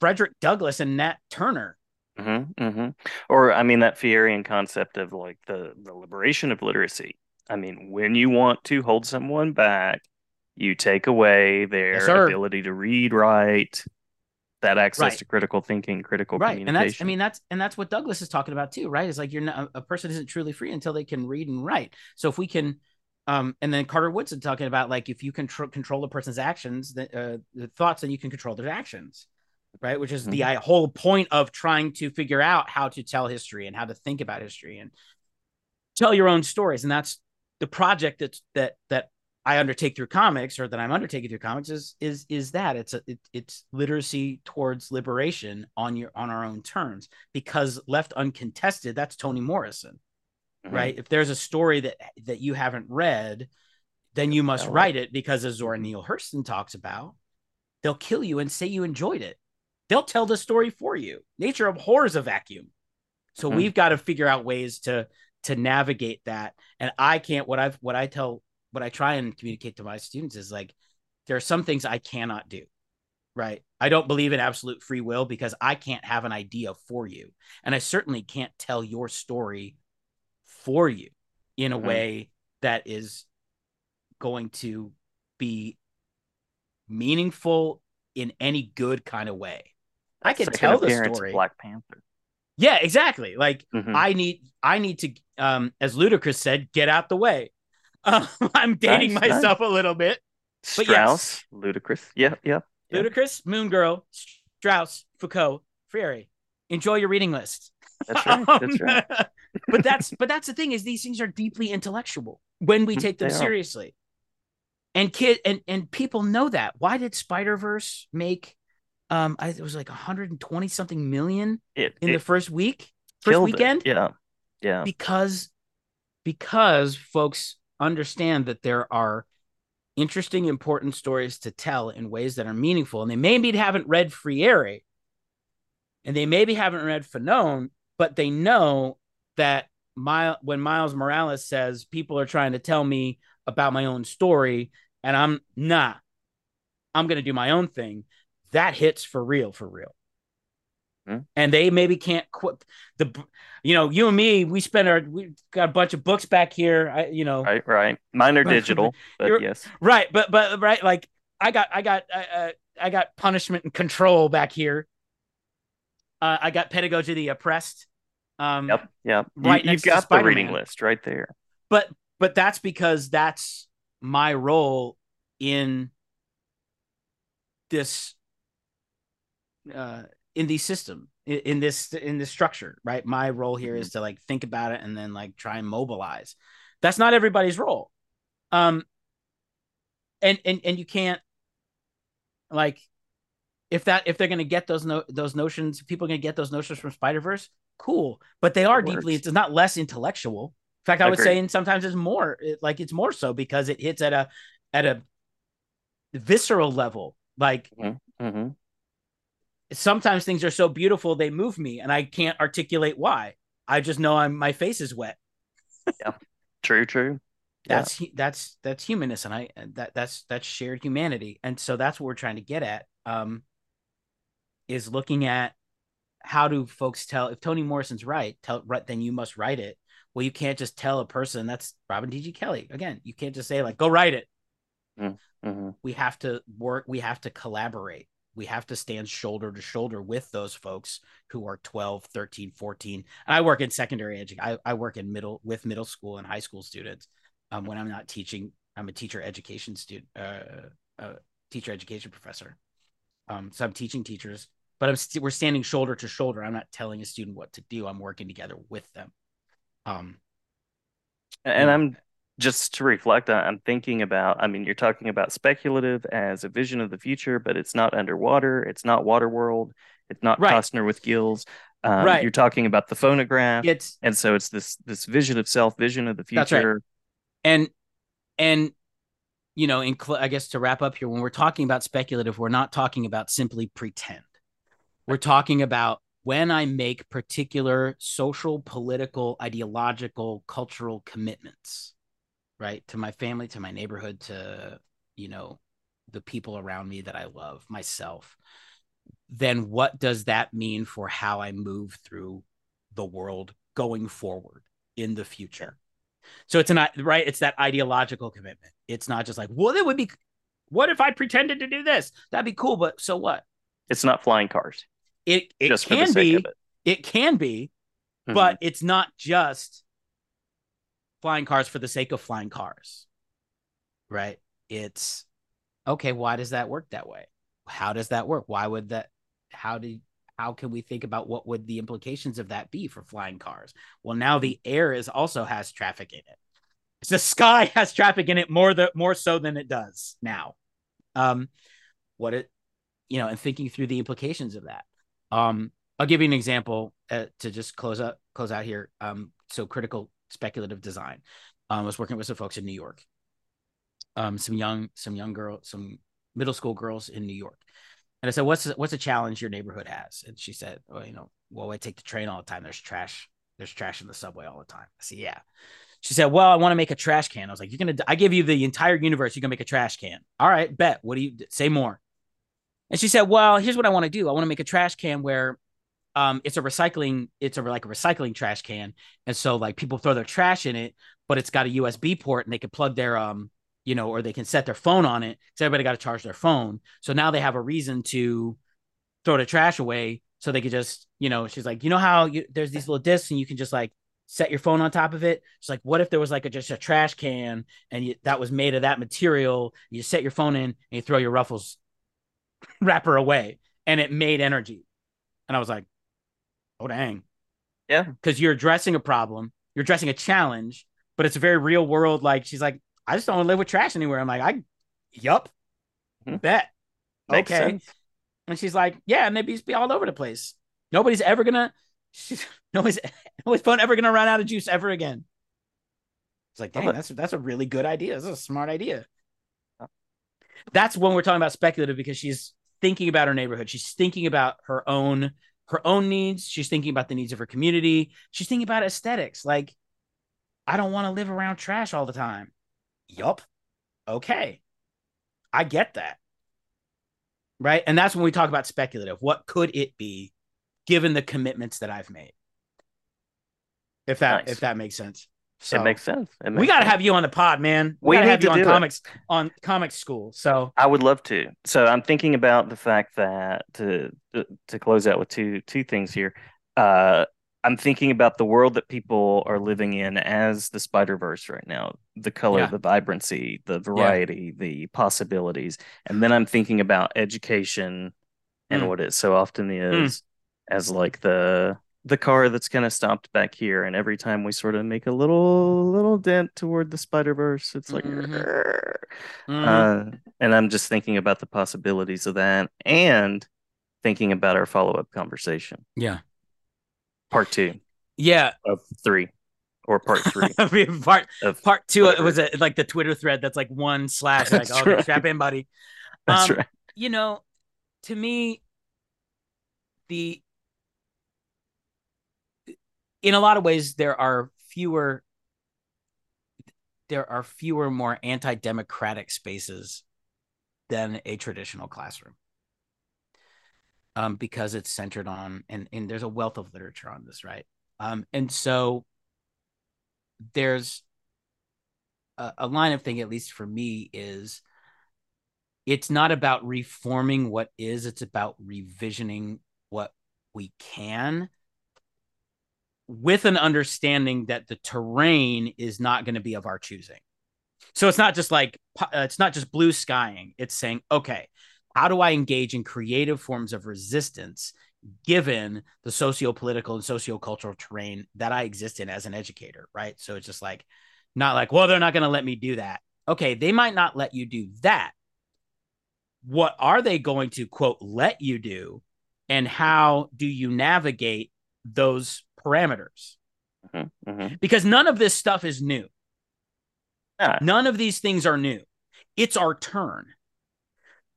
S2: Frederick Douglass and Nat Turner.
S1: Mm-hmm, mm-hmm. Or I mean that Freirean concept of like the the liberation of literacy. I mean, when you want to hold someone back, you take away their yes, ability to read, write, that access right. to critical thinking, critical right. communication.
S2: And that's I mean that's and that's what Douglass is talking about too, right? It's like you're not a person isn't truly free until they can read and write. So if we can um, and then Carter Woodson talking about like if you control control a person's actions, the, uh, the thoughts, then you can control their actions right? Which is mm-hmm. the whole point of trying to figure out how to tell history and how to think about history and tell your own stories. And that's the project that that that I undertake through comics or that I'm undertaking through comics is is is that it's a it, it's literacy towards liberation on your on our own terms because left uncontested that's Toni Morrison mm-hmm. right if there's a story that that you haven't read then you must write it because as Zora Neale Hurston talks about they'll kill you and say you enjoyed it they'll tell the story for you. Nature abhors a vacuum. So mm-hmm. we've got to figure out ways to to navigate that. And I can't what I've what I tell what I try and communicate to my students is like there are some things I cannot do. Right? I don't believe in absolute free will because I can't have an idea for you. And I certainly can't tell your story for you in a mm-hmm. way that is going to be meaningful in any good kind of way. I can tell the story.
S1: Black Panther.
S2: Yeah, exactly. Like
S1: Mhm.
S2: I need I need to um as Ludacris said, get out the way. Um, I'm dating
S1: Nice,
S2: myself a little bit. But
S1: Strauss,
S2: yes.
S1: ludicrous. Yeah, yeah. Yeah.
S2: Ludacris, Moon Girl, Strauss, Foucault, Freire. Enjoy your reading list.
S1: That's right. That's right.
S2: but that's but that's the thing is these things are deeply intellectual when we
S1: Mhm,
S2: take them
S1: they are.
S2: seriously. And kid and and people know that. Why did Spider Verse make um I, it was like 120 something million
S1: It,
S2: in
S1: it
S2: the first week, first
S1: killed it.
S2: weekend?
S1: Yeah, yeah.
S2: because because folks understand that there are interesting important stories to tell in ways that are meaningful and they maybe haven't read Freire and they maybe haven't read Fanon but they know that my when Miles Morales says people are trying to tell me about my own story and I'm nah I'm going to do my own thing that hits for real for real
S1: Mhm.
S2: and they maybe can't quit the you know you and me we spend our we got a bunch of books back here I, you know
S1: Right, right. Mine are digital, but yes.
S2: right but but right like i got i got uh, i got punishment and control back here uh, i got pedagogy of the oppressed um
S1: Yep, yep. You,
S2: right
S1: you've got the reading list right there.
S2: but but that's because that's my role in this uh in the system in, in this in this structure right? My role here is to like think about it and then like try and mobilize. That's not everybody's role. Um and and and you can't like if that if they're going to get those no, those notions if people are going to get those notions from spider-verse cool but they are
S1: It
S2: deeply
S1: works.
S2: it's not less intellectual. In fact i would
S1: Agreed.
S2: say and sometimes it's more it- like it's more so because it hits at a at a visceral level like
S1: hmm
S2: sometimes things are so beautiful they move me and i can't articulate why. I just know i'm my face is wet.
S1: Yeah, True, true.
S2: That's hu- that's that's humanness and i that that's that's shared humanity. And so that's what we're trying to get at um is looking at how do folks tell if toni morrison's right tell right then you must write it. Well you can't just tell a person that's robin dg kelley. Again you can't just say like go write it.
S1: Hmm
S2: we have to work we have to collaborate. We have to stand shoulder to shoulder with those folks who are 12 13 14 and i work in secondary education I, I work in middle with middle school and high school students. Um, when i'm not teaching i'm a teacher education student uh, uh, teacher education professor. Um, so i'm teaching teachers but i'm st- we're standing shoulder to shoulder i'm not telling a student what to do i'm working together with them um,
S1: And
S2: Yeah.
S1: I'm just to reflect, I'm thinking about, I mean, you're talking about speculative as a vision of the future, but it's not underwater. It's not Waterworld. It's not
S2: Right.
S1: Costner with gills. Um,
S2: Right.
S1: You're talking about the phonograph.
S2: it's
S1: And so it's this this vision of self, vision of the
S2: That's right.
S1: future.
S2: and and you know in cl- i guess to wrap up here when we're talking about speculative we're not talking about simply pretend we're talking about when i make particular social political ideological cultural commitments right to my family to my neighborhood to you know the people around me that i love myself then what does that mean for how i move through the world going forward in the future so it's an right. It's that ideological commitment. It's not just like, well, it would be. What if I pretended to do this? That'd be cool, but so what?
S1: It's not flying cars.
S2: It it
S1: just
S2: can be.
S1: it.
S2: It can be,
S1: Mhm.
S2: but it's not just flying cars for the sake of flying cars. Right? It's okay, why does that work that way? How does that work? Why would that how do how can we think about what would the implications of that be for flying cars? Well, now the air is also has traffic in it. The sky has traffic in it more the more so than it does now. Um what it you know, and thinking through the implications of that. Um I'll give you an example uh, to just close up close out here. Um so critical speculative design. Um, I was working with some folks in New York. Um some young some young girl some middle school girls in New York. And I said, "What's what's a challenge your neighborhood has?" And she said, "Well, you know, well, I take the train all the time. There's trash. There's trash in the subway all the time." I said, "Yeah." She said, "Well, I want to make a trash can." I was like, "You're gonna? I give you the entire universe. You're gonna make a trash can. All right, bet. What do you say more?" And she said, "Well, here's what I want to do. I want to make a trash can where." Um, it's a recycling, it's a like a recycling trash can, and so like people throw their trash in it, but it's got a USB port and they can plug their um you know, or they can set their phone on it because everybody got to charge their phone. So now they have a reason to throw the trash away so they could just, you know, she's like, you know how you, there's these little discs and you can just like set your phone on top of it. It's like, what if there was like a, just a trash can and you, that was made of that material? You set your phone in and you throw your ruffles wrapper away and it made energy. And I was like, oh, dang.
S1: Yeah.
S2: Because you're addressing a problem, you're addressing a challenge, but it's a very real world. Like, she's like, I just don't want to live with trash anywhere. I'm like, I, yup, mm-hmm. bet. Makes okay. Sense. And she's like, yeah, and they be all over the place. Nobody's ever gonna, she's, nobody's, nobody's phone ever gonna run out of juice ever again. It's like, dang, that's that's a really good idea. That's a smart idea. That's when we're talking about speculative because she's thinking about her neighborhood. She's thinking about her own her own needs. She's thinking about the needs of her community. She's thinking about aesthetics. Like, I don't want to live around trash all the time. Yup. Okay. I get that. Right. And that's when we talk about speculative. What could it be given the commitments that I've made? If that nice. if that makes sense.
S1: So it makes sense. It makes
S2: we got to have you on the pod, man. We, we got to have you on comics it. on comic school. So
S1: I would love to. So I'm thinking about the fact that to to close out with two two things here. Uh, I'm thinking about the world that people are living in as the Spider Verse right now. The color, yeah. the vibrancy, the variety, yeah. the possibilities, and then I'm thinking about education and mm. what it so often mm. is mm. as like the the car that's kind of stopped back here and every time we sort of make a little little dent toward the spider verse it's like mm-hmm. mm-hmm. Uh, and i'm just thinking about the possibilities of that and thinking about our follow-up conversation
S2: yeah
S1: part two
S2: yeah
S1: of three or part three
S2: part of part two whatever. was it like the twitter thread that's like one slash like oh right. strap in buddy
S1: that's um, right
S2: you know to me the in a lot of ways there are fewer there are fewer more anti-democratic spaces than a traditional classroom. Um, because it's centered on and, and there's a wealth of literature on this right? Um, and so there's a, a line of thing at least for me is it's not about reforming what is it's about revisioning what we can with an understanding that the terrain is not going to be of our choosing. So it's not just like uh, it's not just blue skying. It's saying, okay, how do I engage in creative forms of resistance given the socio-political and socio-cultural terrain that I exist in as an educator, right? So it's just like not like, well, they're not going to let me do that. Okay, they might not let you do that. What are they going to quote let you do and how do you navigate those parameters mm-hmm, mm-hmm. because none of this stuff is new. Yeah. None of these things are new. It's our turn,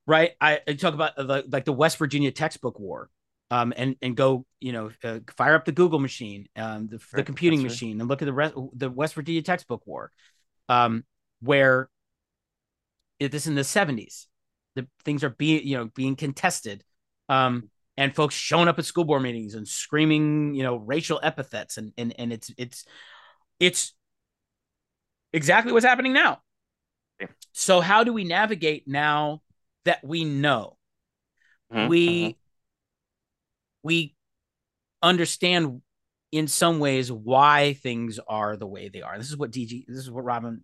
S2: right? I, I talk about the, like the West Virginia textbook war, um, and and go you know uh, fire up the Google machine, um, the, the computing machine, right. and look at the rest the West Virginia textbook war, um, where it, this in the seventies, the things are being you know being contested, um, and folks showing up at school board meetings and screaming, you know, racial epithets and and and it's it's it's exactly what's happening now. So how do we navigate now that we know? Mm-hmm. We mm-hmm. we understand in some ways why things are the way they are. This is what DG this is what Robin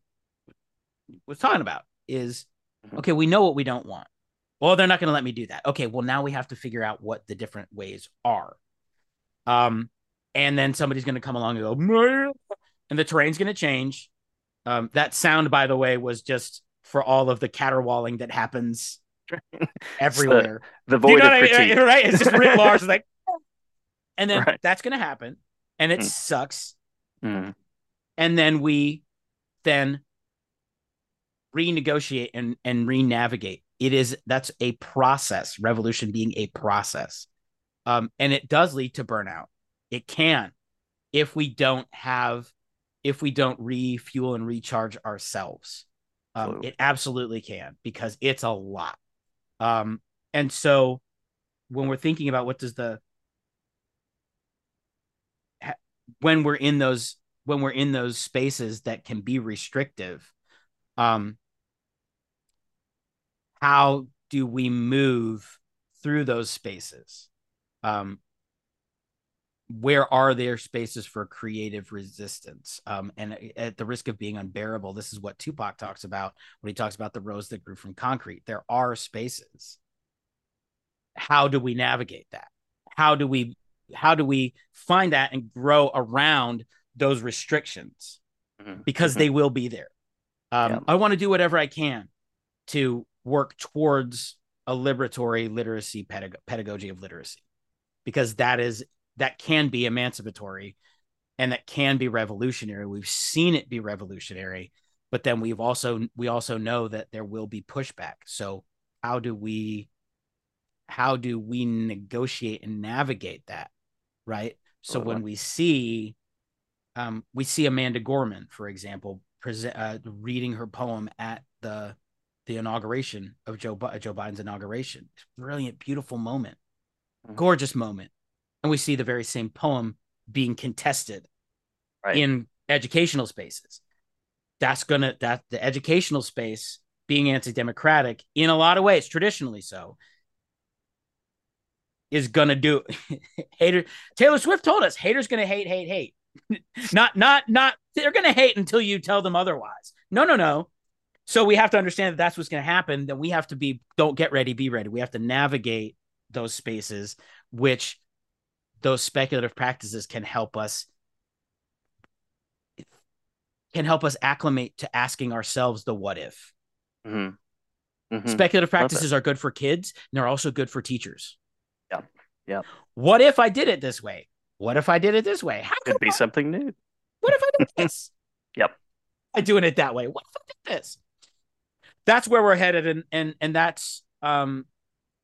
S2: was talking about is mm-hmm. okay, we know what we don't want well they're not going to let me do that okay well now we have to figure out what the different ways are um and then somebody's going to come along and go and the terrain's going to change um that sound by the way was just for all of the caterwauling that happens everywhere
S1: the, the void you know of critique.
S2: I mean? right it's just writ large like and then right. that's going to happen and it mm. sucks
S1: mm.
S2: and then we then renegotiate and and re-navigate it is that's a process revolution being a process. Um, and it does lead to burnout. It can if we don't have if we don't refuel and recharge ourselves. Um, it absolutely can because it's a lot. Um, and so when we're thinking about what does the when we're in those when we're in those spaces that can be restrictive um how do we move through those spaces? Um, where are there spaces for creative resistance? Um, and at the risk of being unbearable, this is what Tupac talks about when he talks about the rose that grew from concrete. There are spaces. How do we navigate that? How do we how do we find that and grow around those restrictions? Mm-hmm. Because mm-hmm. they will be there. Um, yeah. I want to do whatever I can to work towards a liberatory literacy pedag- pedagogy of literacy. Because that is that can be emancipatory and that can be revolutionary. We've seen it be revolutionary but then we've also we also know that there will be pushback. So how do we how do we negotiate and navigate that right? So uh-huh. when we see um we see amanda gorman for example present uh, reading her poem at the the inauguration of Joe Joe Biden's inauguration. Brilliant, beautiful moment, mm-hmm. gorgeous moment, and we see the very same poem being contested right. in educational spaces. That's gonna that the educational space being anti-democratic in a lot of ways, traditionally so, is gonna do hater. Taylor Swift told us haters gonna hate, hate, hate. not, not, not. They're gonna hate until you tell them otherwise. No, no, no. So we have to understand that that's what's going to happen. That we have to be don't get ready, be ready. We have to navigate those spaces, which those speculative practices can help us can help us acclimate to asking ourselves the what if. Mm-hmm. Mm-hmm. Speculative practices are good for kids, and they're also good for teachers.
S1: Yeah, yeah.
S2: What if I did it this way? What if I did it this way?
S1: How could be I... something new?
S2: What if I did this?
S1: yep.
S2: I doing it that way. What if I did this? That's where we're headed and and and that's um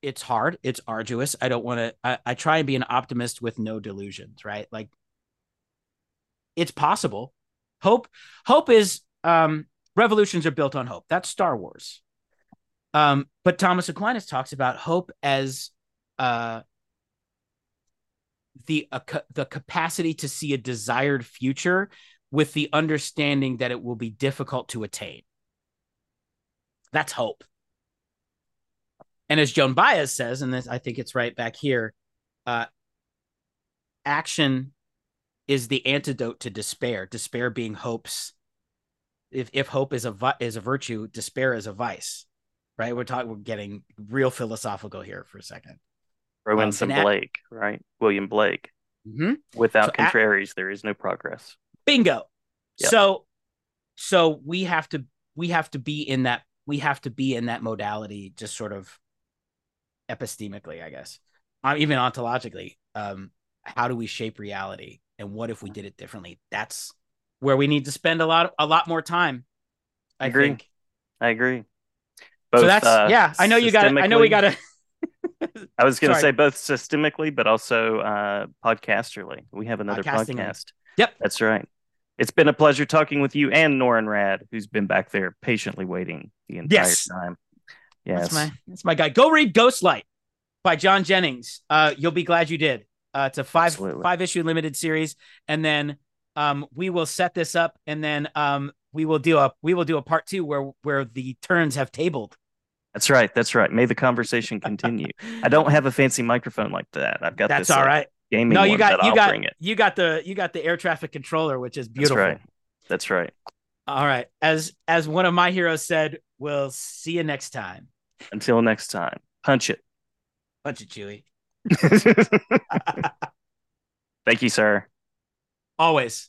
S2: it's hard it's arduous. I don't want to I, I try and be an optimist with no delusions right? Like it's possible. Hope hope is um revolutions are built on hope. That's star wars. Um but thomas aquinas talks about hope as uh the uh, the capacity to see a desired future with the understanding that it will be difficult to attain that's hope. And as Joan Baez says, and this, I think it's right back here, uh, action is the antidote to despair. Despair being hope's. If if hope is a is a virtue, despair is a vice. Right? We're talking. We're getting real philosophical here for a second.
S1: Rowensome um, Blake, right? William Blake. Mm-hmm. Without so contraries, there is no progress.
S2: Bingo. Yep. So, so we have to we have to be in that we have to be in that modality just sort of epistemically i guess um, even ontologically um, how do we shape reality and what if we did it differently that's where we need to spend a lot a lot more time i, I agree think.
S1: i agree
S2: both, so that's uh, yeah i know you got i know we got to
S1: I was going to say both systemically, but also uh, podcasterly. We have another podcast.
S2: Yep,
S1: that's right. It's been a pleasure talking with you and Norrin Radd, who's been back there patiently waiting the entire yes. time.
S2: Yes. That's my that's my guy. Go read Ghostlight by John Jennings. Uh, you'll be glad you did. Uh, it's a five Absolutely. five issue limited series, and then um, we will set this up, and then um, we will do a we will do a part two where where the turns have tabled.
S1: That's right. That's right. May the conversation continue. I don't have a fancy microphone like that. I've got
S2: that's
S1: this,
S2: all right
S1: gaming. No, you got
S2: you
S1: I'll
S2: got you got the you got the air traffic controller, which is beautiful.
S1: That's right. That's right.
S2: All right. As as one of my heroes said, we'll see you next time.
S1: Until next time, punch it.
S2: Punch it, Chewie.
S1: Thank you, sir.
S2: Always.